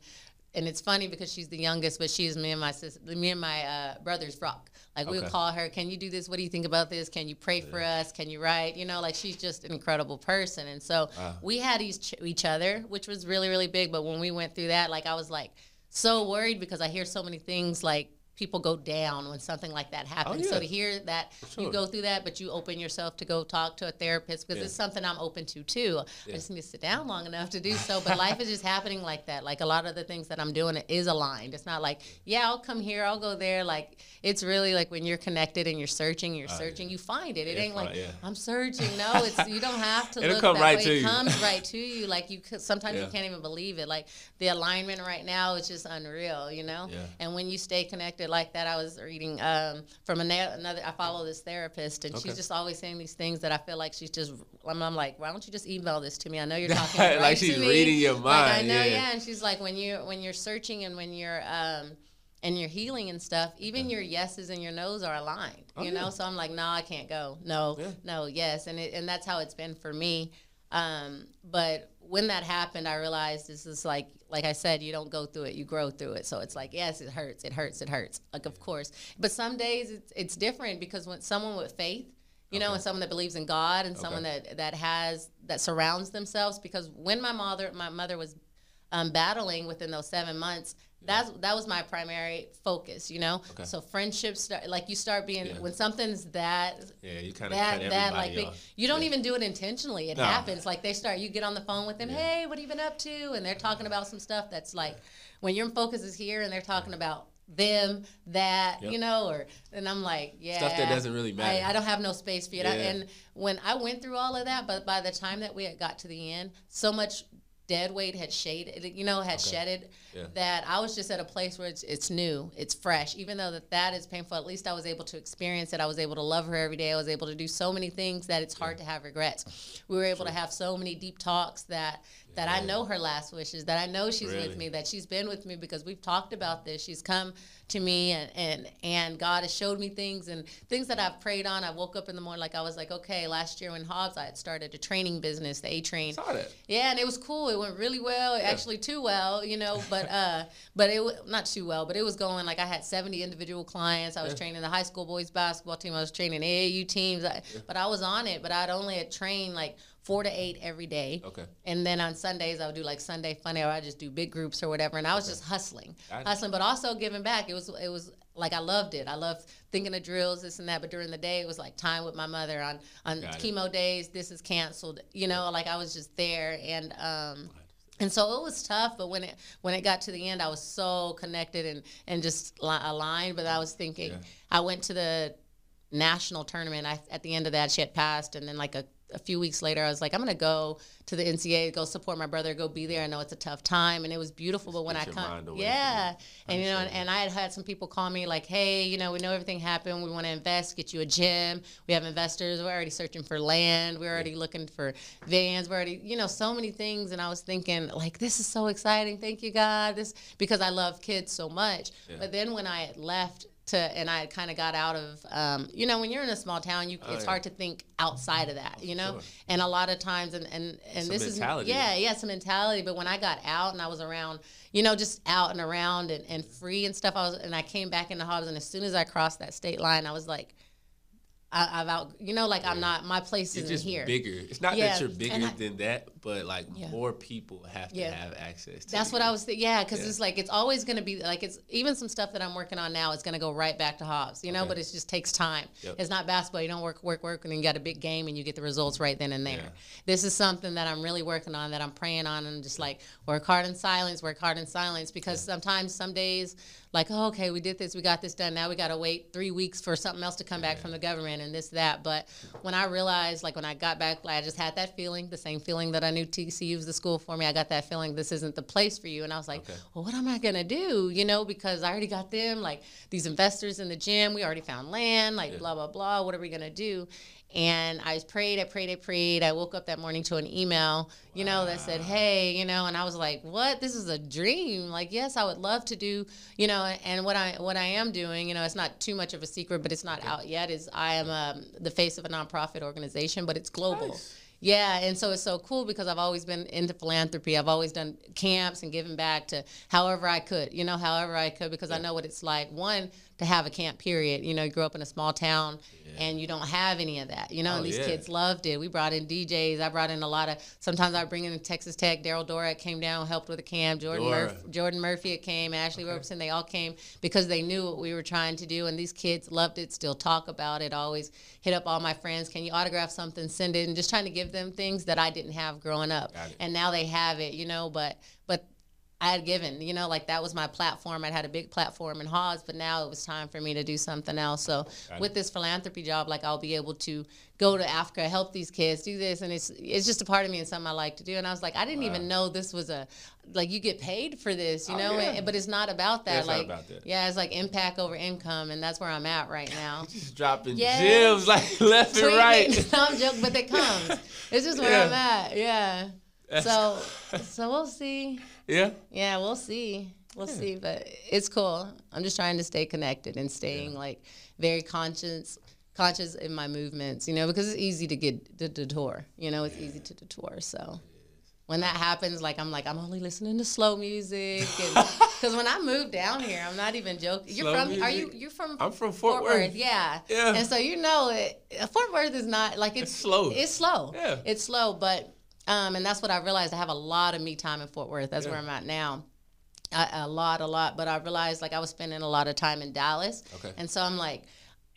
And it's funny because she's the youngest, but she's me and my sister, me and my uh, brother's rock. Like we'll call her, "Can you do this? What do you think about this? Can you pray for us? Can you write?" You know, like she's just an incredible person. And so Wow. we had each each other, which was really really big. But when we went through that, like I was like so worried because I hear so many things like people go down when something like that oh, happens. yeah. So to hear that sure. you go through that, but you open yourself to go talk to a therapist because Yeah. it's something I'm open to too. I just need to sit down long enough to do so. But life is just happening like that. Like a lot of the things that I'm doing is aligned. It's not like, yeah, I'll come here, I'll go there. Like it's really like when you're connected and you're searching, you're oh, searching, you find it. It Yeah, ain't like yeah. I'm searching. No, it's you don't have to It'll look come that right way. to it you. comes right to you. Like you sometimes Yeah. you can't even believe it. Like the alignment right now is just unreal, you know. Yeah. And when you stay connected like that, I was reading um, from another. I follow this therapist, and Okay. she's just always saying these things that I feel like she's just. I'm, I'm like, why don't you just email this to me? I know you're talking Like right she's to me. reading your Like I know, yeah. yeah. And she's like, when you when you're searching and when you're um, and you're healing and stuff, even your yeses and your nos are aligned. Oh, you yeah. know, so I'm like, no, I can't go. No, Yeah. no, yes, and it, and that's how it's been for me. Um, but when that happened, I realized this is like, like I said, you don't go through it, you grow through it. So it's like, yes, it hurts, it hurts, it hurts. Like, of course. But some days it's, it's different because when someone with faith, you know, and someone that believes in God and someone that, that has, that surrounds themselves, because when my mother, my mother was um, battling within those seven months, that's that was my primary focus, you know. Okay. So friendships start like you start being Yeah. when something's that Yeah, you kind of that cut that like big, you don't Yeah. even do it intentionally. It No. happens. Like they start, you get on the phone with them. Yeah. Hey, what have you been up to? And they're talking about some stuff that's like when your focus is here and they're talking about them, that Yep. you know, or and I'm like, yeah, Stuff that doesn't really matter. I, I don't have no space for it. I- Yeah. and when I went through all of that, but by the time that we had got to the end, so much dead weight had shaded, you know, had Okay. shedded Yeah. that I was just at a place where it's, it's new, it's fresh. Even though that that is painful, at least I was able to experience it. I was able to love her every day. I was able to do so many things that it's hard to have regrets. We were able to have so many deep talks that that I know her last wishes, that I know she's Really? with me, that she's been with me because we've talked about this. She's come to me and, and and God has showed me things and things that I've prayed on. I woke up in the morning like I was like, okay, last year when Hobbs I had started a training business, the A Train. Saw that. Yeah, and it was cool. It went really well, actually too well, you know. But uh, but it wa- not too well, but it was going like I had seventy individual clients. I was Yeah. training the high school boys basketball team. I was training AAU teams. I, But I was on it. But I'd only had trained like four to eight every day. Okay. And then on Sundays I would do like Sunday funny, or I just do big groups or whatever. And I was just hustling, hustling, but also giving back. It was it was like I loved it. I loved thinking of drills, this and that. But during the day, it was like time with my mother on on Got it. chemo days. This is canceled. You know, like I was just there and. um and so it was tough, but when it when it got to the end, I was so connected and and just aligned. But I was thinking, Yeah. I went to the national tournament. I, at the end of that, she had passed, and then like a, a few weeks later, I was like, I'm gonna go to the NCAA, go support my brother, go be there. I know it's a tough time, and it was beautiful. But when I come, yeah, and you know, and, and I had had some people call me like, hey, you know, we know everything happened. We want to invest, get you a gym. We have investors. We're already searching for land. We're already looking for vans. We're already, you know, so many things. And I was thinking, like, this is so exciting. Thank you, God. This because I love kids so much. Yeah. But then when I had left to and I kind of got out of um, you know when you're in a small town you Oh, it's yeah. hard to think outside of that you know Sure. and a lot of times and and, and Some this mentality. is yeah yeah some mentality but when I got out and I was around you know just out and around and, and free and stuff I was and I came back into Hobbs and as soon as I crossed that state line I was like I, I've out you know like I'm not my place It's isn't just here bigger. It's not Yeah, that you're bigger I- than that, but like Yeah. more people have to Yeah. have access to That's you. what I was thinking. Yeah, because Yeah. it's like it's always going to be like it's even some stuff that I'm working on now. It's going to go right back to Hobbs, you know. Okay. But it just takes time. Yep. It's not basketball. You don't work, work, work, and then you got a big game and you get the results right then and there. Yeah. This is something that I'm really working on. That I'm praying on and just like work hard in silence, work hard in silence. Because sometimes, some days, like oh, okay, we did this, we got this done. Now we got to wait three weeks for something else to come back from the government and this that. But when I realized, like when I got back, like, I just had that feeling, the same feeling that I knew TCU was the school for me. I got that feeling this isn't the place for you, and I was like, Okay. well, what am I gonna do? You know, because I already got them, like these investors in the gym. We already found land, like Yeah. blah blah blah. What are we gonna do? And I prayed, I prayed, I prayed. I woke up that morning to an email, you know, that said, "Hey," you know, and I was like, "What? This is a dream." Like, yes, I would love to do, you know, and what I what I am doing, you know, it's not too much of a secret, but it's not out yet. Is I am um, the face of a nonprofit organization, but it's global. Nice. Yeah, and so it's so cool because I've always been into philanthropy. I've always done camps and given back to however I could, you know, however I could because I know what it's like. One, to have a camp period. You know, you grew up in a small town and you don't have any of that, you know, Oh, and these yeah. kids loved it. We brought in DJs. I brought in a lot of, sometimes I bring in Texas Tech. Daryl Dora came down, helped with a camp. Jordan, Dora. Murph, Jordan Murphy came. Ashley Okay. They all came because they knew what we were trying to do. And these kids loved it, still talk about it, always hit up all my friends. Can you autograph something? Send it. And just trying to give them things that I didn't have growing up. And now they have it, you know, but, but, I had given, you know, like that was my platform. I'd had a big platform in Hobbs, but now it was time for me to do something else. So Got with this philanthropy job, like I'll be able to go to Africa, help these kids, do this, and it's it's just a part of me and something I like to do. And I was like, I didn't even know this was a like you get paid for this, you Oh, know, yeah. and- but it's not about that. Yeah, it's not like about that. yeah, it's like impact over income, and that's where I'm at right now. Just dropping Yes. gems like left and right. I'm joking, but it comes. It's just where Yeah. I'm at. Yeah. That's- So so we'll see. Yeah. Yeah, we'll see. We'll see, but it's cool. I'm just trying to stay connected and staying like very conscious conscious in my movements, you know, because it's easy to get to detour. You know, it's easy to detour. So when that happens, like I'm like I'm only listening to slow music, because when I moved down here, I'm not even joking. You're Slow from? Are you? You're from? I'm from Fort Worth. Yeah. Yeah. And so you know it. Fort Worth is not like it's, It's slow. It's slow. Yeah. It's slow, but um, and that's what I realized. I have a lot of me time in Fort Worth. That's Yeah. where I'm at now. I, a lot, a lot. But I realized like I was spending a lot of time in Dallas, Okay. and so I'm like,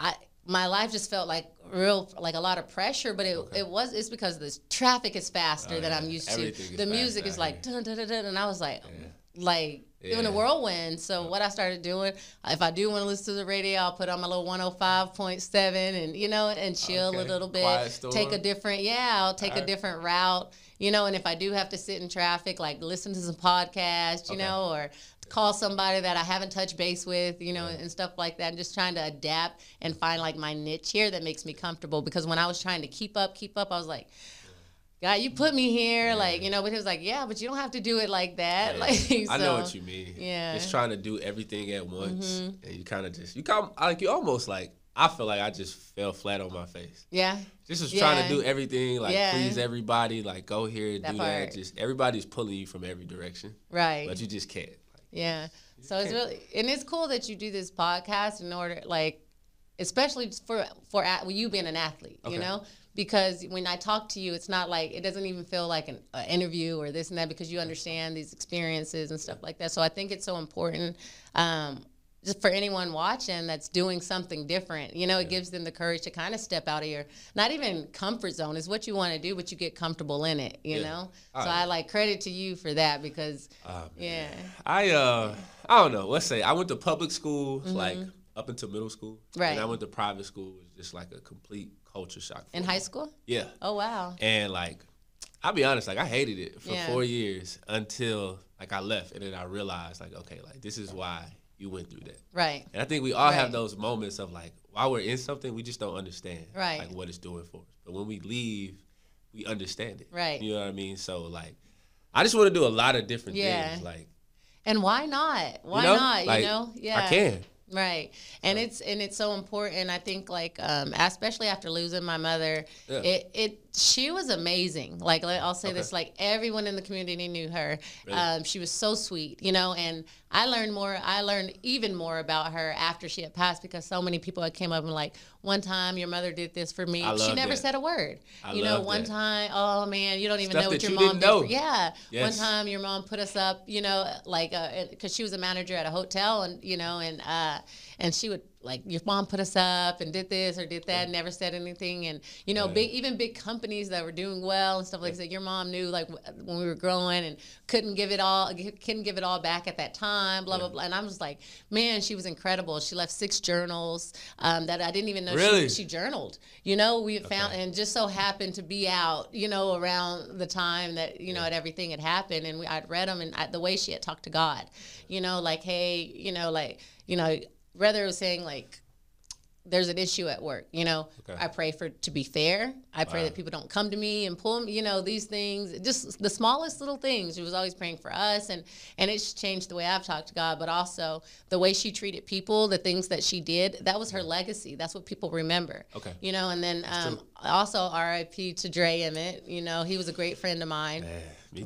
I my life just felt like real like a lot of pressure. But it, Okay. it was it's because the traffic is faster Oh, than yeah. I'm used Everything to. The music is like dun, dun, dun, dun, and I was like, Yeah. like doing Yeah. a whirlwind. So what I started doing, if I do want to listen to the radio, I'll put on my little 105.7 and you know and chill a little bit. Take a different yeah, I'll take a different route. You know, and if I do have to sit in traffic, like listen to some podcast, you Okay. know, or call somebody that I haven't touched base with, you know, Yeah. and stuff like that. And just trying to adapt and find like my niche here that makes me comfortable. Because when I was trying to keep up, keep up, I was like, God, you put me here, Yeah. like you know. But he was like, yeah, but you don't have to do it like that. Yeah. Like, I know what you mean. yeah. Just trying to do everything at once, Mhm. and you kind of just you come like you almost like I feel like I just fell flat on my face. Yeah, Just was trying to do everything, like please everybody, like go here, That do part. that. Just everybody's pulling you from every direction, right. but you just can't. Like, Yeah. So it's can't. really and it's cool that you do this podcast in order like especially for for a- you being an athlete, you know? Because when I talk to you, it's not like it doesn't even feel like an interview or this and that because you understand these experiences and stuff like that. So I think it's so important um, just for anyone watching that's doing something different. You know, it gives them the courage to kind of step out of your not even comfort zone is what you want to do, but you get comfortable in it. You Yeah. know, All so right. I like credit to you for that because ah, yeah. I uh I don't know. Let's say I went to public school like up until middle school, Mm-hmm. Right. And I went to private school. It was just like a complete culture shock. In me. high school? Yeah. Oh wow. And like, I'll be honest, like I hated it for Yeah. four years until like I left, and then I realized like, okay, like this is why you went through that. Right. And I think we all have those moments of like, while we're in something, we just don't understand Right. like what it's doing for us. But when we leave, we understand it. Right. You know what I mean? So like, I just want to do a lot of different Yeah. things. Like, And why not? Why you know? not? Like, you know? Yeah. I can. Right. And so. it's and it's so important. I think like um, especially after losing my mother, yeah. it it she was amazing. Like I'll say okay. this, like everyone in the community knew her. Really? Um, she was so sweet, you know. And I learned more. I learned even more about her after she had passed because so many people had came up and like, one time your mother did this for me. She never that. said a word. I you know, one that. time, oh man, you don't even Stuff know what your you mom did. For, yeah. Yes. One time your mom put us up, you know, like because uh, she was a manager at a hotel, and you know, and uh, and she would like your mom put us up and did this or did that, never said anything. And you know, yeah. big even big companies that were doing well and stuff like that. Your mom knew like when we were growing and couldn't give it all, couldn't give it all back at that time. Blah yeah. blah blah. And I'm just like, man, she was incredible. She left six journals um, that I didn't even know really? she, she journaled. You know, we okay. found and just so happened to be out, you know, around the time that you know, yeah. everything had happened, and we, I'd read them and I, the way she had talked to God, you know, like, hey, you know, like, you know rather was saying like there's an issue at work you know? Okay. i pray for to be fair. I pray wow. that people don't come to me and pull me you know these things. Just the smallest little things. She was always praying for us and and it's changed the way i've talked to god but also the way she treated people the things that she did that was her legacy. That's what people remember. Okay. You know and then um, also rip to dre emmett you know? He was a great friend of mine.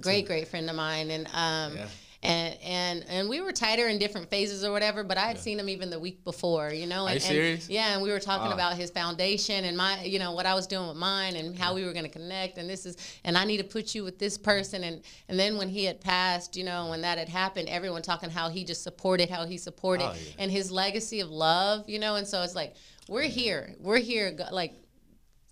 Great great friend of mine and um yeah and and and we were tighter in different phases or whatever. But I had yeah. seen him even the week before, you know. And, Are you serious? And, yeah, and we were talking wow. about his foundation and my, you know, what I was doing with mine and how we were going to connect. And this is, and I need to put you with this person. And and then when he had passed, you know, when that had happened, everyone talking how he just supported, how he supported, oh, yeah. and his legacy of love, you know. And so it's like we're here, we're here, like.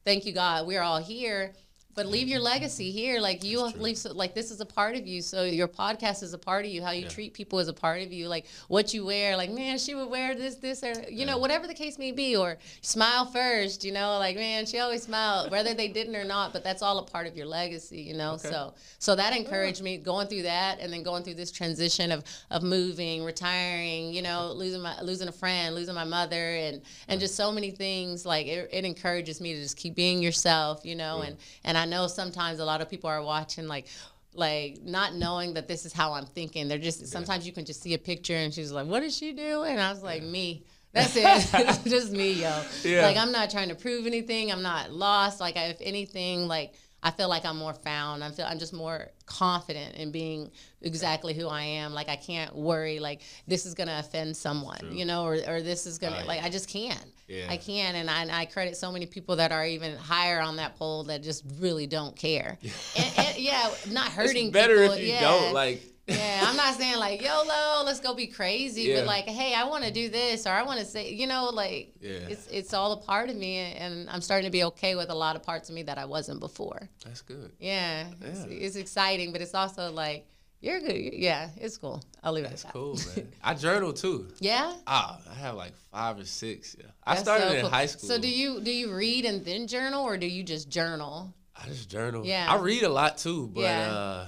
Thank you, God. We're all here but leave your legacy here like you leave so, like this is a part of you so your podcast is a part of you how you yeah. treat people is a part of you like what you wear like man she would wear this this or you yeah. know whatever the case may be or smile first you know like man she always smiled whether they didn't or not but that's all a part of your legacy you know okay. so so that mm. encouraged yeah. me going through that and then going through this transition of of moving retiring you know losing my losing a friend losing my mother and and just so many things like it, it encourages me to just keep being yourself you know and and I I know sometimes a lot of people are watching like like not knowing that this is how I'm thinking. They're just yeah. sometimes you can just see a picture and she's like, "What is she doing?" And I was like, yeah. "Me." That's it. just me, yo. Yeah. Like I'm not trying to prove anything. I'm not lost. Like I, if anything, like I feel like I'm more found. I'm feel I'm just more confident in being exactly who I am. Like I can't worry like this is gonna offend someone, True. you know, or, or this is gonna like I just can't. Yeah. I can, and I, I, credit so many people that are even higher on that pole that just really don't care. and, and, yeah, not hurting. It's better people. if you yeah. don't like yeah, I'm not saying like YOLO, let's go be crazy, yeah. but like, hey, I want to do this or I want to say, you know, like yeah. it's it's all a part of me, and I'm starting to be okay with a lot of parts of me that I wasn't before. That's good. Yeah, yeah. It's, it's, exciting, but it's also like you're good. Yeah, it's cool. I'll leave it. That's cool, man. I journal too. Yeah. Ah, I have like five or six. Yeah, I started so cool. in high school. So do you do you read and then journal, or do you just journal? I just journal. Yeah. I read a lot too, but. Yeah. uh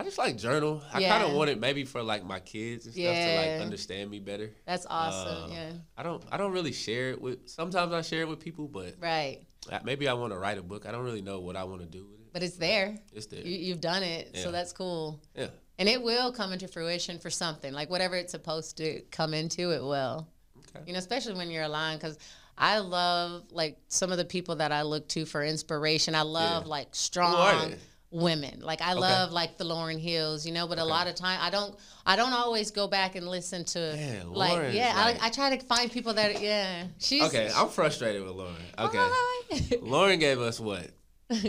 I just like journal. I yeah. kind of want it maybe for like my kids and stuff yeah. to like understand me better. That's awesome. Uh, yeah. I don't. I don't really share it with. Sometimes I share it with people, but right. Maybe I want to write a book. I don't really know what I want to do with it. But it's there. It's there. You, have done it, yeah. so that's cool. Yeah. And it will come into fruition for something like whatever it's supposed to come into. It will. Okay. You know, especially when you're aligned, because I love like some of the people that I look to for inspiration. I love like strong women. Like I okay. love like the Lauryn Hills, you know, but okay. a lot of time I don't I don't always go back and listen to yeah, like yeah, like, I, I, try to find people that yeah. She's Okay, I'm frustrated with Lauryn. Okay. Lauryn gave us what?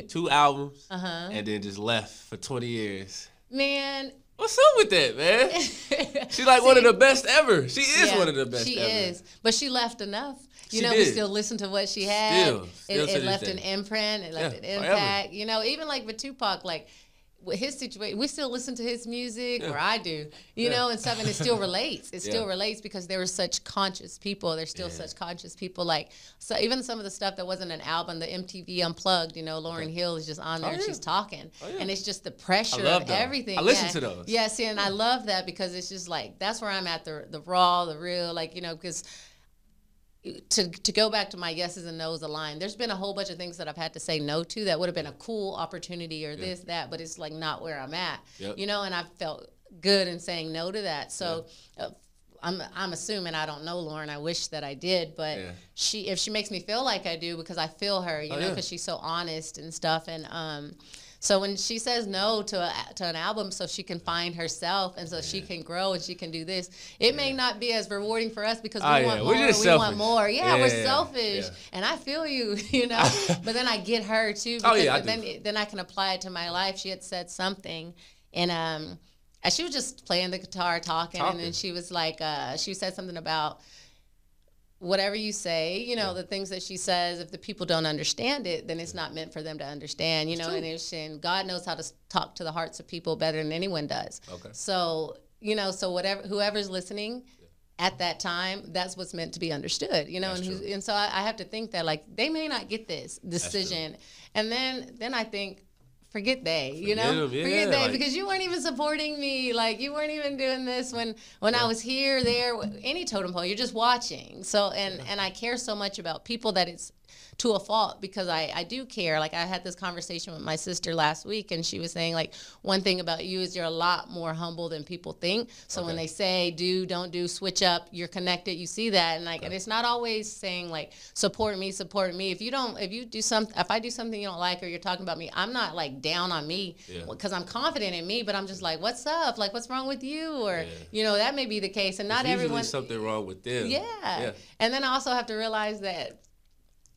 Two albums uh-huh. and then just left for 20 years. Man, What's up with that, man? She's like See, one of the best ever. She is yeah, one of the best. She ever. is, but she left enough. You she know, did. we still listen to what she had. Still, still it, it left an imprint. It left yeah, an impact. Forever. You know, even like with Tupac, like with his situation, we still listen to his music, yeah. or I do, you yeah. know, and stuff, and it still relates. It still relates because there were such conscious people. There's still such conscious people. Like so, even some of the stuff that wasn't an album, the MTV Unplugged, you know, Lauryn Hill is just on there oh, and she's talking, oh, and it's just the pressure of everything. I listen to those. Yeah, see, and I love that because it's just like that's where I'm at the the raw, the real, like you know, because to to go back to my yeses and nos aligned, there's been a whole bunch of things that I've had to say no to that would have been a cool opportunity or yeah. this that, but it's like not where I'm at, yep. you know. And I felt good in saying no to that. So. Yeah. Uh, I'm I'm assuming I don't know Lauryn. I wish that I did, but Yeah. she if she makes me feel like I do because I feel her, you Oh, know, because she's so honest and stuff. And um, so when she says no to a, to an album, so she can find herself and so she can grow and she can do this, it may not be as rewarding for us because we Oh, yeah. want We're more. we selfish. want more. Yeah, Yeah, we're yeah, yeah. selfish, Yeah. and I feel you, you know. but then I get her too. Oh, Because yeah, I do. then then I can apply it to my life. She had said something, and um, she was just playing the guitar, talking, and then she was like, uh, she said something about whatever you say, you know, Yeah. the things that she says, if the people don't understand it, then it's not meant for them to understand, you know, and, and God knows how to talk to the hearts of people better than anyone does. Okay. So, you know, so whatever, whoever's listening at that time, that's what's meant to be understood, you know, That's and, and so I, I have to think that like, they may not get this decision. And then, then I think, forget they, you Forget know, 'em, yeah, forget they, like- because you weren't even supporting me. Like you weren't even doing this when, when I was here, there, any totem pole, you're just watching. So, and, and I care so much about people that it's to a fault because I, I do care. Like I had this conversation with my sister last week and she was saying like one thing about you is you're a lot more humble than people think. So when they say do, don't do, switch up, you're connected, you see that. And like, and it's not always saying like support me, support me. If you don't, if you do something, if I do something you don't like or you're talking about me, I'm not like down on me Yeah. because I'm confident in me, but I'm just like, what's up? Like, what's wrong with you? Or, Yeah. you know, that may be the case. And not everyone. something wrong with them. Yeah. Yeah. And then I also have to realize that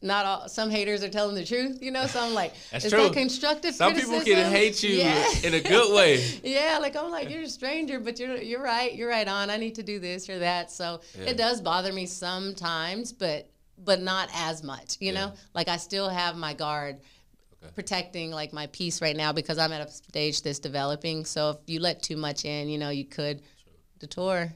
not all some haters are telling the truth, you know. So I'm like, That's is true. that constructive Some people can hate you Yeah. in a good way. yeah, like I'm like you're a stranger, but you're you're right, you're right on. I need to do this or that. So Yeah. it does bother me sometimes, but but not as much, you know. Like I still have my guard Okay. protecting like my peace right now because I'm at a stage that's developing. So if you let too much in, you know, you could detour.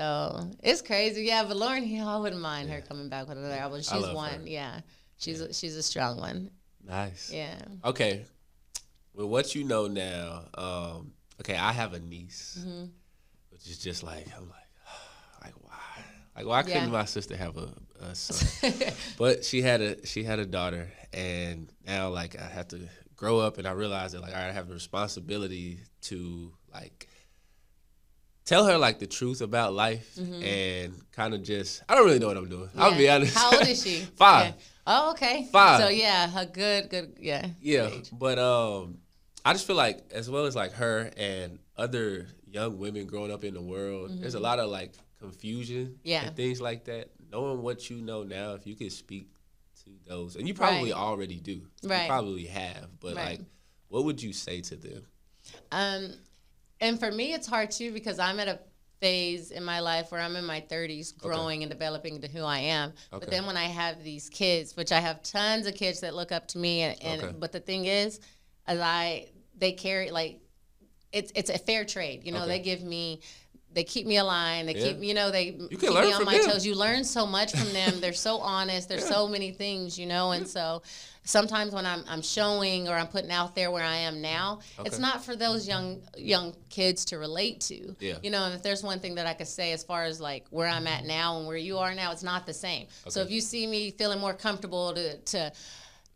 So it's crazy, yeah. But Lauryn Hill, I wouldn't mind her coming back with another album. She's one, her. yeah. She's a, she's a strong one, Nice. yeah. Okay. With what you know now, um, okay, I have a niece, Mm-hmm. which is just like I'm like, like why, like why couldn't Yeah. my sister have a, a son? but she had a she had a daughter, and now like I have to grow up, and I realized that like I have the responsibility to like tell her like the truth about life and kind of just I don't really know what I'm doing. I'll be Mm-hmm. Honest. How old is she? Five. Yeah. Oh, okay. Five. So yeah, a good, good, yeah. Yeah, age. but um, I just feel like as well as like her and other young women growing up in the world, there's a lot of like confusion Mm-hmm. Yeah. and things like that. Knowing what you know now, if you could speak to those, and you probably Right. already do, Right. you probably have, but Right. like, what would you say to them? Um, and for me, it's hard too because I'm at a phase in my life where I'm in my 30s, growing and developing into who I am. But then when I have these kids, which I have tons of kids that look up to me, and, and Okay. but the thing is, as I they carry like it's it's a fair trade. You know, Okay. they give me. They keep me aligned. They Yeah. keep, you know, they can keep learn me on my them. toes. You learn so much from them. They're so honest. There's so many things, you know, and so sometimes when I'm, I'm showing or I'm putting out there where I am now, it's not for those young young kids to relate to. Yeah. You know, and if there's one thing that I could say as far as like where I'm at now and where you are now, it's not the same. Okay. So if you see me feeling more comfortable to to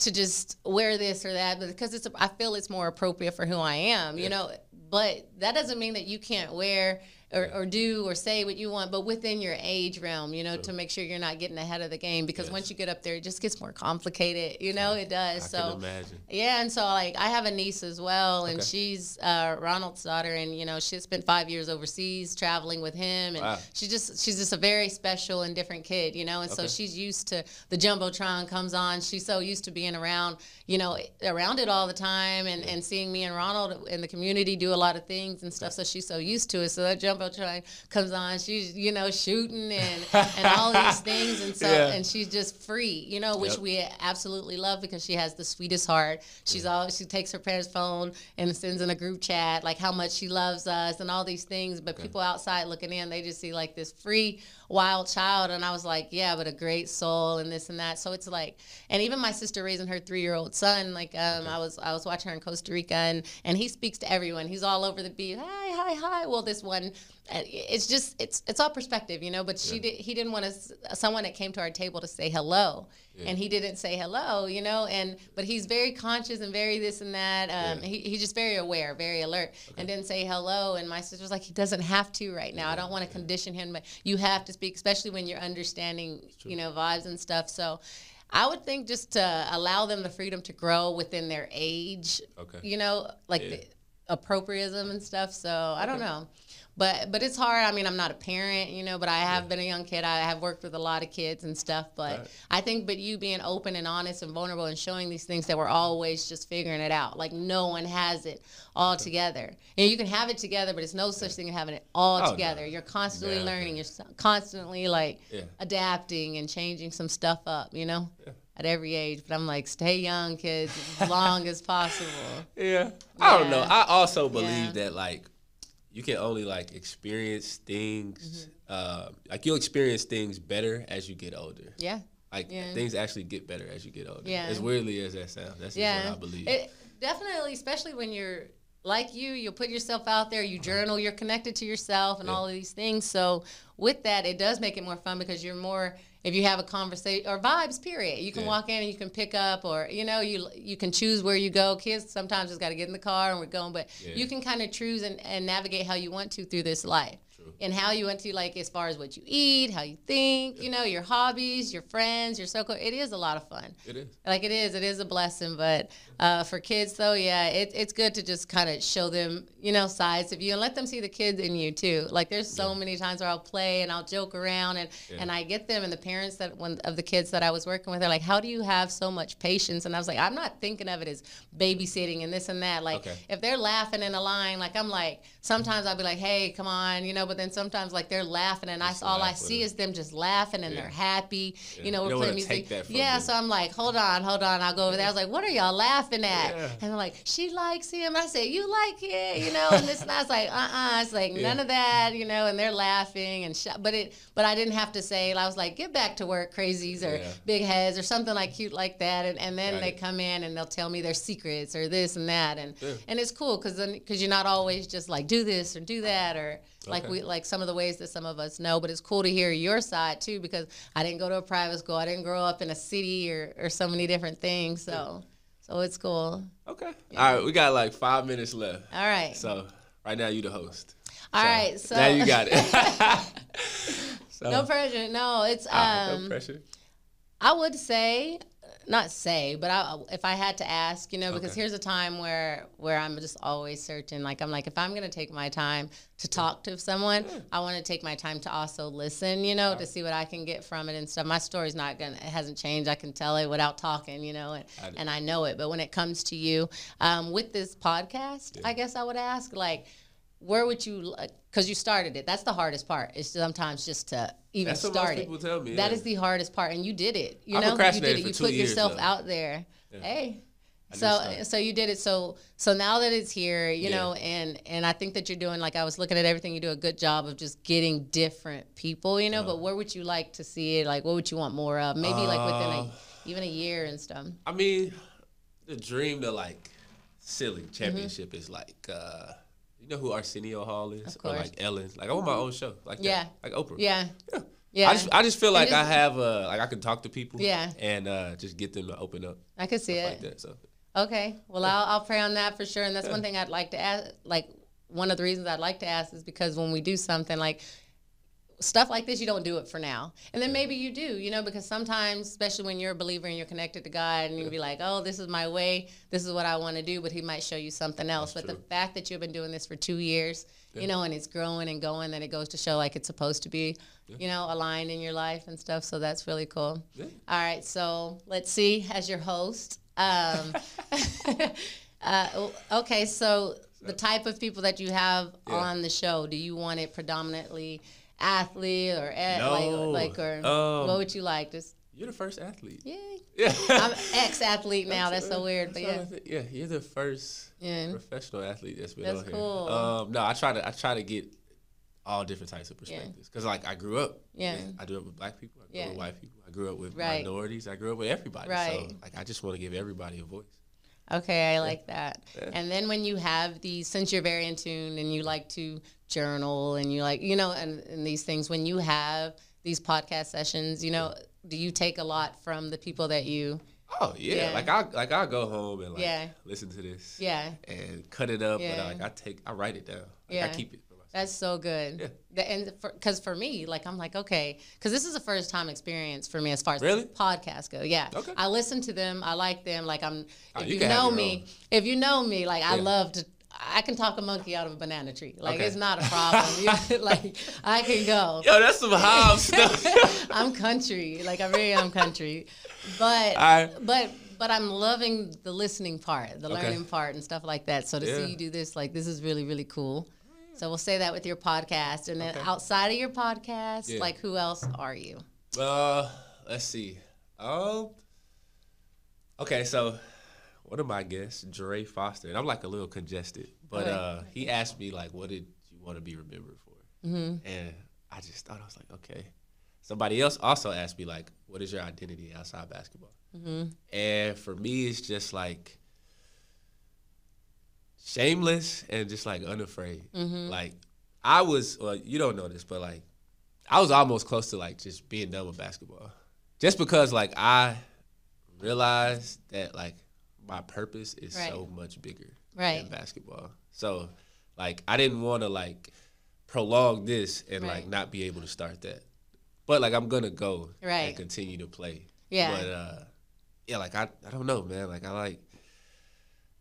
to just wear this or that, because it's I feel it's more appropriate for who I am, you know. But that doesn't mean that you can't wear or, or do or say what you want, but within your age realm, you know, to make sure you're not getting ahead of the game. Because Yes. once you get up there, it just gets more complicated. You know, it does. I so can imagine. yeah, and so like I have a niece as well, and Okay. she's uh, Ronald's daughter, and you know she spent five years overseas traveling with him, and Wow. she just she's just a very special and different kid, you know, and so she's used to the jumbotron comes on. She's so used to being around, you know, around it all the time, and and seeing me and Ronald in the community do a lot of things and stuff. So she's so used to it. So that jumbotron comes on, she's you know shooting and and all these things, and so Yeah. and she's just free, you know, which Yep. we absolutely love because she has the sweetest heart. She's all she takes her parents' phone and sends in a group chat like how much she loves us and all these things. But people outside looking in, they just see like this free, wild child. And I was like, yeah, but a great soul and this and that. So it's like, and even my sister raising her three year old son, like um, I was I was watching her in Costa Rica and and he speaks to everyone. He's all over the beat. Hi, hi, hi. Well, this one, uh, it's just it's it's all perspective, you know. But she did he didn't want us someone that came to our table to say hello, yeah. and he didn't say hello, you know. And but he's very conscious and very this and that. Um, yeah. he, he's just very aware, very alert, okay. and didn't say hello. And my sister's like, he doesn't have to right now. I don't want to condition him, but you have to speak, especially when you're understanding, you know, vibes and stuff. So I would think just to allow them the freedom to grow within their age. Okay. You know, like yeah. the appropriatism and stuff. So okay. I don't know but but it's hard. I mean, I'm not a parent, you know, but I have yeah. been a young kid. I have worked with a lot of kids and stuff. But right. I think, but you being open and honest and vulnerable and showing these things that we're always just figuring it out. Like no one has it all together. And you can have it together, but it's no such thing as having it all oh, together. No. You're constantly yeah, learning. You're constantly like yeah. adapting and changing some stuff up. You know. At every age, but I'm like, stay young, kids, as long as possible. Yeah. I don't know. I also believe that like you can only like experience things mm-hmm. uh, like you'll experience things better as you get older yeah like yeah. things actually get better as you get older yeah as weirdly as that sounds that's yeah. what i believe it, definitely especially when you're like you you'll put yourself out there you uh-huh. journal you're connected to yourself and yeah. all of these things so with that it does make it more fun because you're more if you have a conversation or vibes period you can yeah. walk in and you can pick up or you know you you can choose where you go kids sometimes just got to get in the car and we're going but yeah. you can kind of choose and, and navigate how you want to through this life and how you went to like as far as what you eat, how you think, yeah. you know, your hobbies, your friends, your circle. It is a lot of fun. It is. Like it is. It is a blessing. But uh, for kids though, yeah, it, it's good to just kind of show them, you know, sides of you and let them see the kids in you too. Like there's so yeah. many times where I'll play and I'll joke around and yeah. and I get them and the parents that one of the kids that I was working with, they're like, how do you have so much patience? And I was like, I'm not thinking of it as babysitting and this and that. Like okay. if they're laughing in a line, like I'm like, sometimes I'll be like, hey, come on, you know, but then sometimes like they're laughing and I all I see is them just laughing and yeah. they're happy. Yeah. You know, we're you playing music. yeah, so I'm like, hold on, hold on. I'll go over there. I was like, what are y'all laughing at? And they're like, she likes him. I said, you like it, you know, and this and I was like, uh-uh. It's like none of that, you know, and they're laughing and sh- but it but I didn't have to say I was like, get back to work, crazies or big heads or something like cute like that. And, and then they come in and they'll tell me their secrets or this and that and and it's cool because then because you're not always just like do this or do that or like okay. we like some of the ways that some of us know but it's cool to hear your side too because i didn't go to a private school. I didn't grow up in a city or, or so many different things so so it's cool. Okay. Yeah. all right we got like five minutes left. All right. So right now you the host. All so, right, so now you got it. So. no pressure. No it's um no pressure. I would say not say, but I, if I had to ask, you know, because okay. here's a time where where I'm just always searching. Like I'm like, if I'm gonna take my time to talk to someone, yeah. I want to take my time to also listen, you know, right. to see what I can get from it and stuff. My story's not gonna, it hasn't changed. I can tell it without talking, you know, and I, and I know it. But when it comes to you, um, with this podcast, yeah. I guess I would ask like where would you like because you started it. That's the hardest part it's sometimes just to even that's start it. people tell me, That yeah. is the hardest part and you did it. You I've know you did it. You put yourself though. out there. Yeah. hey. So so you did it. So so now that it's here you yeah. know and and i think that you're doing like i was looking at everything you do a good job of just getting different people you know uh, but where would you like to see it? Like what would you want more of? Maybe uh, like within a uh, even a year and stuff. I mean the dream to like silly championship mm-hmm. is like uh you know who Arsenio Hall is, or like Ellen. Like I want my own show, like yeah, that. like Oprah. Yeah. yeah. Yeah. I just I just feel like just, I have uh like I can talk to people. Yeah. And uh just get them to open up. I could see it. Like that, so. Okay. Well, I'll I'll pray on that for sure. And that's yeah. one thing I'd like to ask. Like one of the reasons I'd like to ask is because when we do something like stuff like this, you don't do it for now. And then maybe you do, you know, because sometimes, especially when you're a believer and you're connected to God and you be like, oh, this is my way, this is what I want to do, but He might show you something else. That's but true. the fact that you've been doing this for two years, yeah. you know, and it's growing and going, then it goes to show like it's supposed to be, yeah. you know, aligned in your life and stuff. So that's really cool. Yeah. All right. So let's see, as your host. Um, uh, okay. So the type of people that you have on the show, do you want it predominantly? Athlete or no. like like or um, what would you like? Just you're the first athlete. Yeah. Yeah. I'm ex athlete now. That's, that's so weird, but yeah. Yeah, you're the first yeah. professional athlete that's been that's on cool. here. Um, no, I try to I try to get all different types of perspectives because yeah. like I grew up. Yeah. I grew up with black people. I grew yeah. up with white people. I grew up with right. minorities. I grew up with everybody. Right. So like I just want to give everybody a voice. Okay, I like that. Yeah. And then when you have these, since you're very in tune and you like to journal and you like, you know, and, and these things, when you have these podcast sessions, you know, do you take a lot from the people that you? Oh yeah. yeah. like I like I go home and like yeah. listen to this, yeah, and cut it up. Yeah. But like I take, I write it down. Like, yeah, I keep it. That's so good. Yeah. And because for, for, me, like I'm like okay, because this is a first time experience for me as far as really? podcasts go. Yeah. Okay. I listen to them. I like them. Like I'm. Oh, if you, you know me, own. if you know me, like yeah. I love to. I can talk a monkey out of a banana tree. Like okay. it's not a problem. like I can go. Yo, that's some Hobbs stuff. I'm country. Like I really am country, but I, but but I'm loving the listening part, the okay. learning part, and stuff like that. So to yeah. see you do this, like this is really really cool. So we'll say that with your podcast, and then okay. outside of your podcast, yeah. like who else are you? Uh, let's see. Um, okay, so one of my guests, Dre Foster, and I'm like a little congested, but uh, he asked me like, "What did you want to be remembered for?" Mm-hmm. And I just thought I was like, okay. Somebody else also asked me like, "What is your identity outside basketball?" Mm-hmm. And for me, it's just like shameless and just like unafraid. Mm-hmm. Like I was, well, you don't know this, but like I was almost close to like just being done with basketball, just because like I realized that like my purpose is right. so much bigger right. than basketball. So like I didn't want to like prolong this and right. like not be able to start that. But like I'm gonna go right. and continue to play. Yeah. But uh yeah, like I I don't know, man. Like I like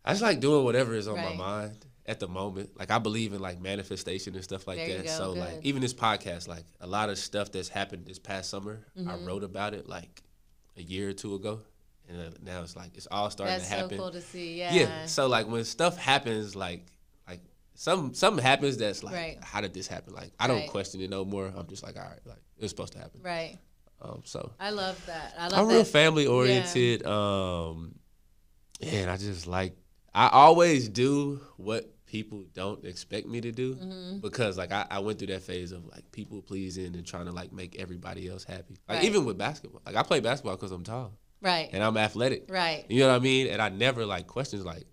I just like doing whatever is on right. my mind at the moment. Like I believe in like manifestation and stuff like there that. So Good. like even this podcast, like a lot of stuff that's happened this past summer, mm-hmm. I wrote about it like a year or two ago. And uh, now it's like it's all starting that's to happen. That's so cool to see. Yeah. Yeah. So like when stuff happens, like like some something happens that's like, right. how did this happen? Like I don't right. question it no more. I'm just like, all right, like it's supposed to happen. Right. Um. So. I love that. I love. That. I'm real family oriented. Yeah. Um. And I just like I always do what people don't expect me to do mm-hmm. because like I, I, went through that phase of like people pleasing and trying to like make everybody else happy. Like right. even with basketball, like I play basketball because I'm tall, right, and I'm athletic, right. You know what I mean? And I never like questions like,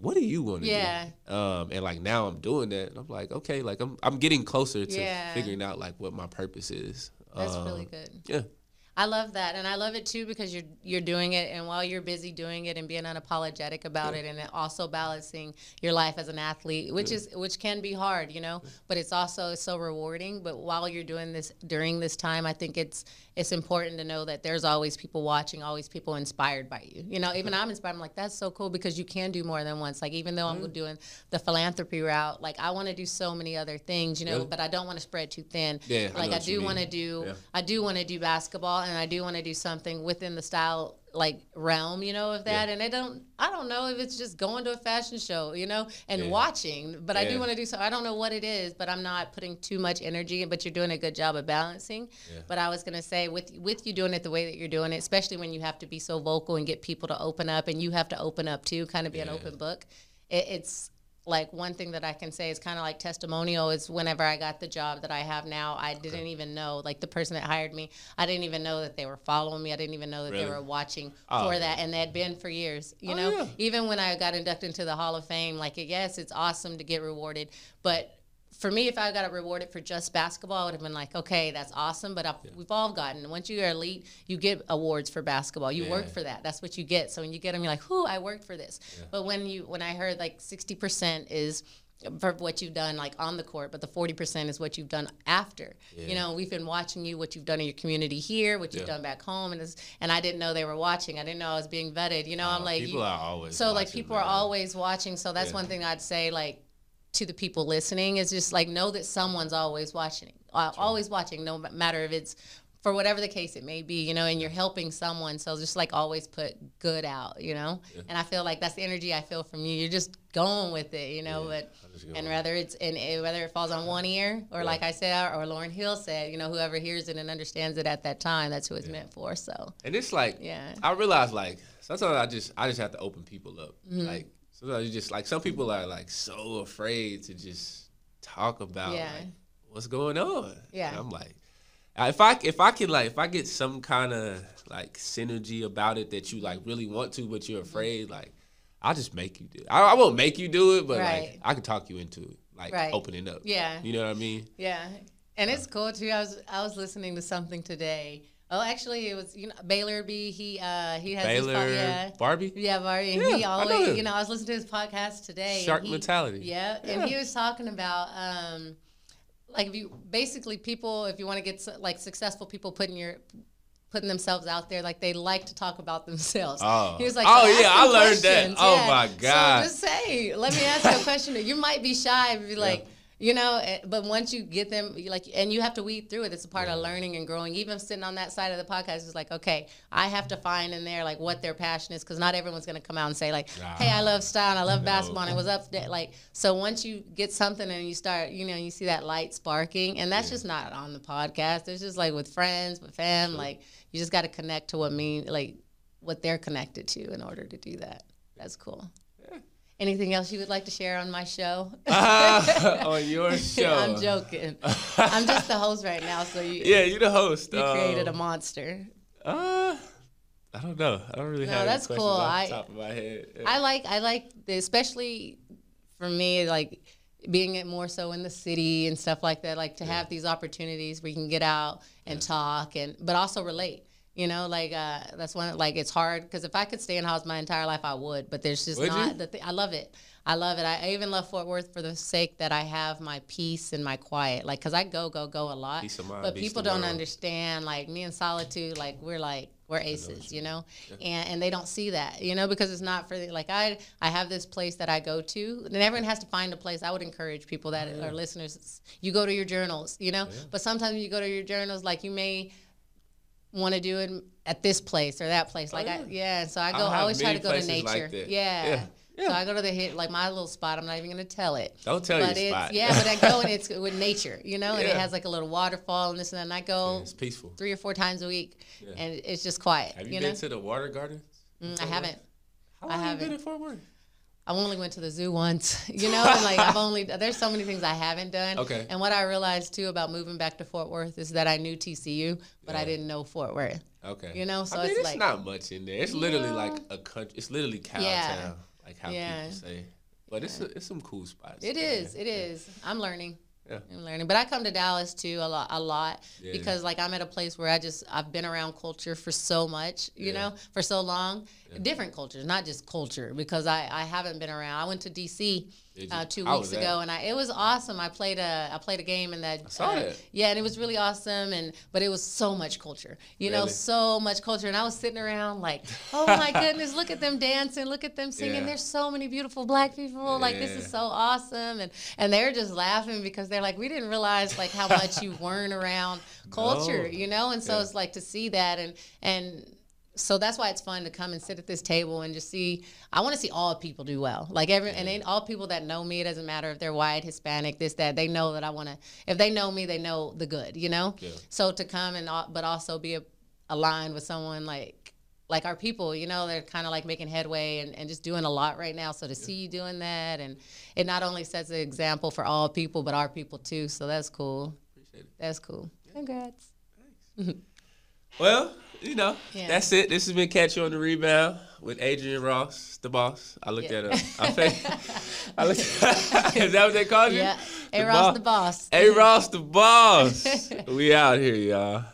what do you want to yeah. do? Um, and like now I'm doing that, and I'm like, okay, like I'm I'm getting closer to yeah. figuring out like what my purpose is. That's um, really good. Yeah. I love that, and I love it too because you're you're doing it, and while you're busy doing it and being unapologetic about yeah. it, and also balancing your life as an athlete, which yeah. is which can be hard, you know, but it's also so rewarding. But while you're doing this during this time, I think it's it's important to know that there's always people watching, always people inspired by you. You know, even I'm inspired. I'm like, that's so cool because you can do more than once. Like even though mm-hmm. I'm doing the philanthropy route, like I want to do so many other things, you know, but I don't want to spread too thin. Yeah, like I, I do want to do, yeah. I do want to do basketball, and I do want to do something within the style like realm, you know, of that. Yeah. And I don't, I don't know if it's just going to a fashion show, you know, and yeah. watching. But yeah. I do want to do so. I don't know what it is, but I'm not putting too much energy. In, but you're doing a good job of balancing. But I was gonna say with with you doing it the way that you're doing it, especially when you have to be so vocal and get people to open up, and you have to open up too, kind of be an open book. It, it's like one thing that I can say is kind of like testimonial is whenever I got the job that I have now, I didn't even know like the person that hired me, I didn't even know that they were following me. I didn't even know that really? they were watching oh, for that, and they had been for years. You oh, know, yeah. even when I got inducted into the Hall of Fame, like yes, it's awesome to get rewarded, but for me, if I got rewarded for just basketball, I would have been like, okay, that's awesome. But yeah. we've all gotten once you're elite, you get awards for basketball. You yeah. work for that. That's what you get. So when you get them, you're like, whoo, I worked for this. Yeah. But when you when I heard like 60% is for what you've done like on the court, but the 40% is what you've done after. You know, we've been watching you, what you've done in your community here, what you've done back home, and and I didn't know they were watching. I didn't know I was being vetted. You know, I'm uh-huh. like, people you, are always so like people are always watching. So that's one thing I'd say like to the people listening is just like know that someone's always watching, uh, always watching, no matter if it's for whatever the case it may be, you know, and you're helping someone. So just like always put good out, you know. Yeah. And I feel like that's the energy I feel from you. You're just going with it, you know. Yeah, but and whether it's and it, whether it falls on one ear or yeah. like I said, or Lauryn Hill said, you know, whoever hears it and understands it at that time, that's who it's meant for. So. And it's like, yeah, I realize like sometimes I just I just have to open people up, mm-hmm. like sometimes you just like some people are like so afraid to just talk about yeah. like, what's going on. Yeah, and I'm like, if I if I can like if I get some kind of like synergy about it that you like really want to, but you're mm-hmm. afraid, like I'll just make you do it. I, I won't make you do it, but Right. like I can talk you into it, like Right. opening up. Yeah. You know what I mean? Yeah, and uh. it's cool too. I was I was listening to something today. Oh, actually, it was you know Baylor B. He uh he has his Baylor, pod, yeah. Barbie, Yeah, Barry, and Yeah, he I know always, him. you know, I was listening to his podcast today. Shark he- mentality. Yeah, Yeah. and he was talking about, um, like, if you basically people, if you want to get like successful people putting your putting themselves out there, like they like to talk about themselves. Oh. He was like, Oh, yeah, I learned that. questions. Oh, Yeah. my God. So just say, let me ask you a question. You might be shy, be like. You know, eh, but once you get them, you like, and you have to weed through it. It's a part of learning and growing. Even sitting on that side of the podcast, it's like, okay, I have to find in there like what their passion is, because not everyone's gonna come out and say like, hey, I love style, and I love No. basketball, and it was up there. Like, so once you get something and you start, you know, you see that light sparking, and that's just not on the podcast. It's just like with friends, with fam. Like, you just got to connect to what mean, like, what they're connected to in order to do that. That's cool. Anything else you would like to share on my show? Ah, on your show. I'm joking. I'm just the host right now, so you Yeah, you the host. you created a Um, monster. Uh, I don't know. I don't really No, have that's any cool. off I- top of my head. Yeah. I like I like the, especially for me like being it more so in the city and stuff like that. Like to have these opportunities where you can get out and talk and but also relate. You know, like uh, that's one like it's hard because if I could stay in house my entire life, I would. But there's just Would not you? the thing. I love it. I love it. I, even love Fort Worth for the sake that I have my peace and my quiet. Like, cause I go, go, go a lot. Peace of mind but people don't world. understand. Like me and solitude, like we're like we're aces, you know, and and they don't see that, you know, because it's not for the, like I I have this place that I go to, and everyone has to find a place. I would encourage people that are listeners, you go to your journals, you know, but sometimes you go to your journals, like you may want to do it at this place or that place. Like I, yeah. So I go. I always try to go to places like nature. yeah. Yeah. So I go to the hit like my little spot. I'm not even gonna tell it. Don't tell but your it's, spot. Yeah, but I go and it's with nature, you know, and it has like a little waterfall and this and that. And I go It's peaceful. three or four times a week, Yeah. and it's just quiet. Have you, you been know, to the water gardens? Mm, I haven't. How I long have you haven't. been in Fort Worth? I only went to the zoo once, you know, and like I've only there's so many things I haven't done. Okay. And what I realized too about moving back to Fort Worth is that I knew TCU, but I didn't know Fort Worth. Okay. You know, so I mean, it's it's like- not much in there. It's literally Yeah. like a country. It's literally cow Yeah. town, like how Yeah. people say. But it's it's some cool spots. It there. is. It is. I'm learning. Yeah. I'm learning, but I come to Dallas too a lot, a lot Yeah. because like I'm at a place where I just I've been around culture for so much, you Yeah. know, for so long, different cultures, not just culture. Because I I haven't been around. I went to DC uh, two weeks ago, and I it was awesome. I played a I played a game in that. saw uh, that. Yeah, and it was really awesome, and but it was so much culture, you know, so much culture, and I was sitting around like, oh my goodness, look at them dancing, look at them singing. Yeah. There's so many beautiful black people. Like this is so awesome, and and they're just laughing because they're like, we didn't realize like how much you weren't around culture, No. you know, and so Yeah. it's like to see that and and so that's why it's fun to come and sit at this table and just see. I want to see all people do well. Like every and then all people that know me, it doesn't matter if they're white, Hispanic, this, that. They know that I want to. If they know me, they know the good. You know. Yeah. So to come and al- but also be a, aligned with someone like like our people, you know, they're kind of like making headway and, and just doing a lot right now. So to see you doing that, and it not only sets an example for all people, but our people too. So that's cool. Appreciate it. That's cool. Congrats. Thanks. well, you know, Yeah. that's it. This has been Catch You on the Rebound with Adrianne Ross, the boss. I looked Yeah. at him. I, think, I looked. is that what they called you? Yeah. A Ross the boss. Hey Ross, the boss. we out here, y'all.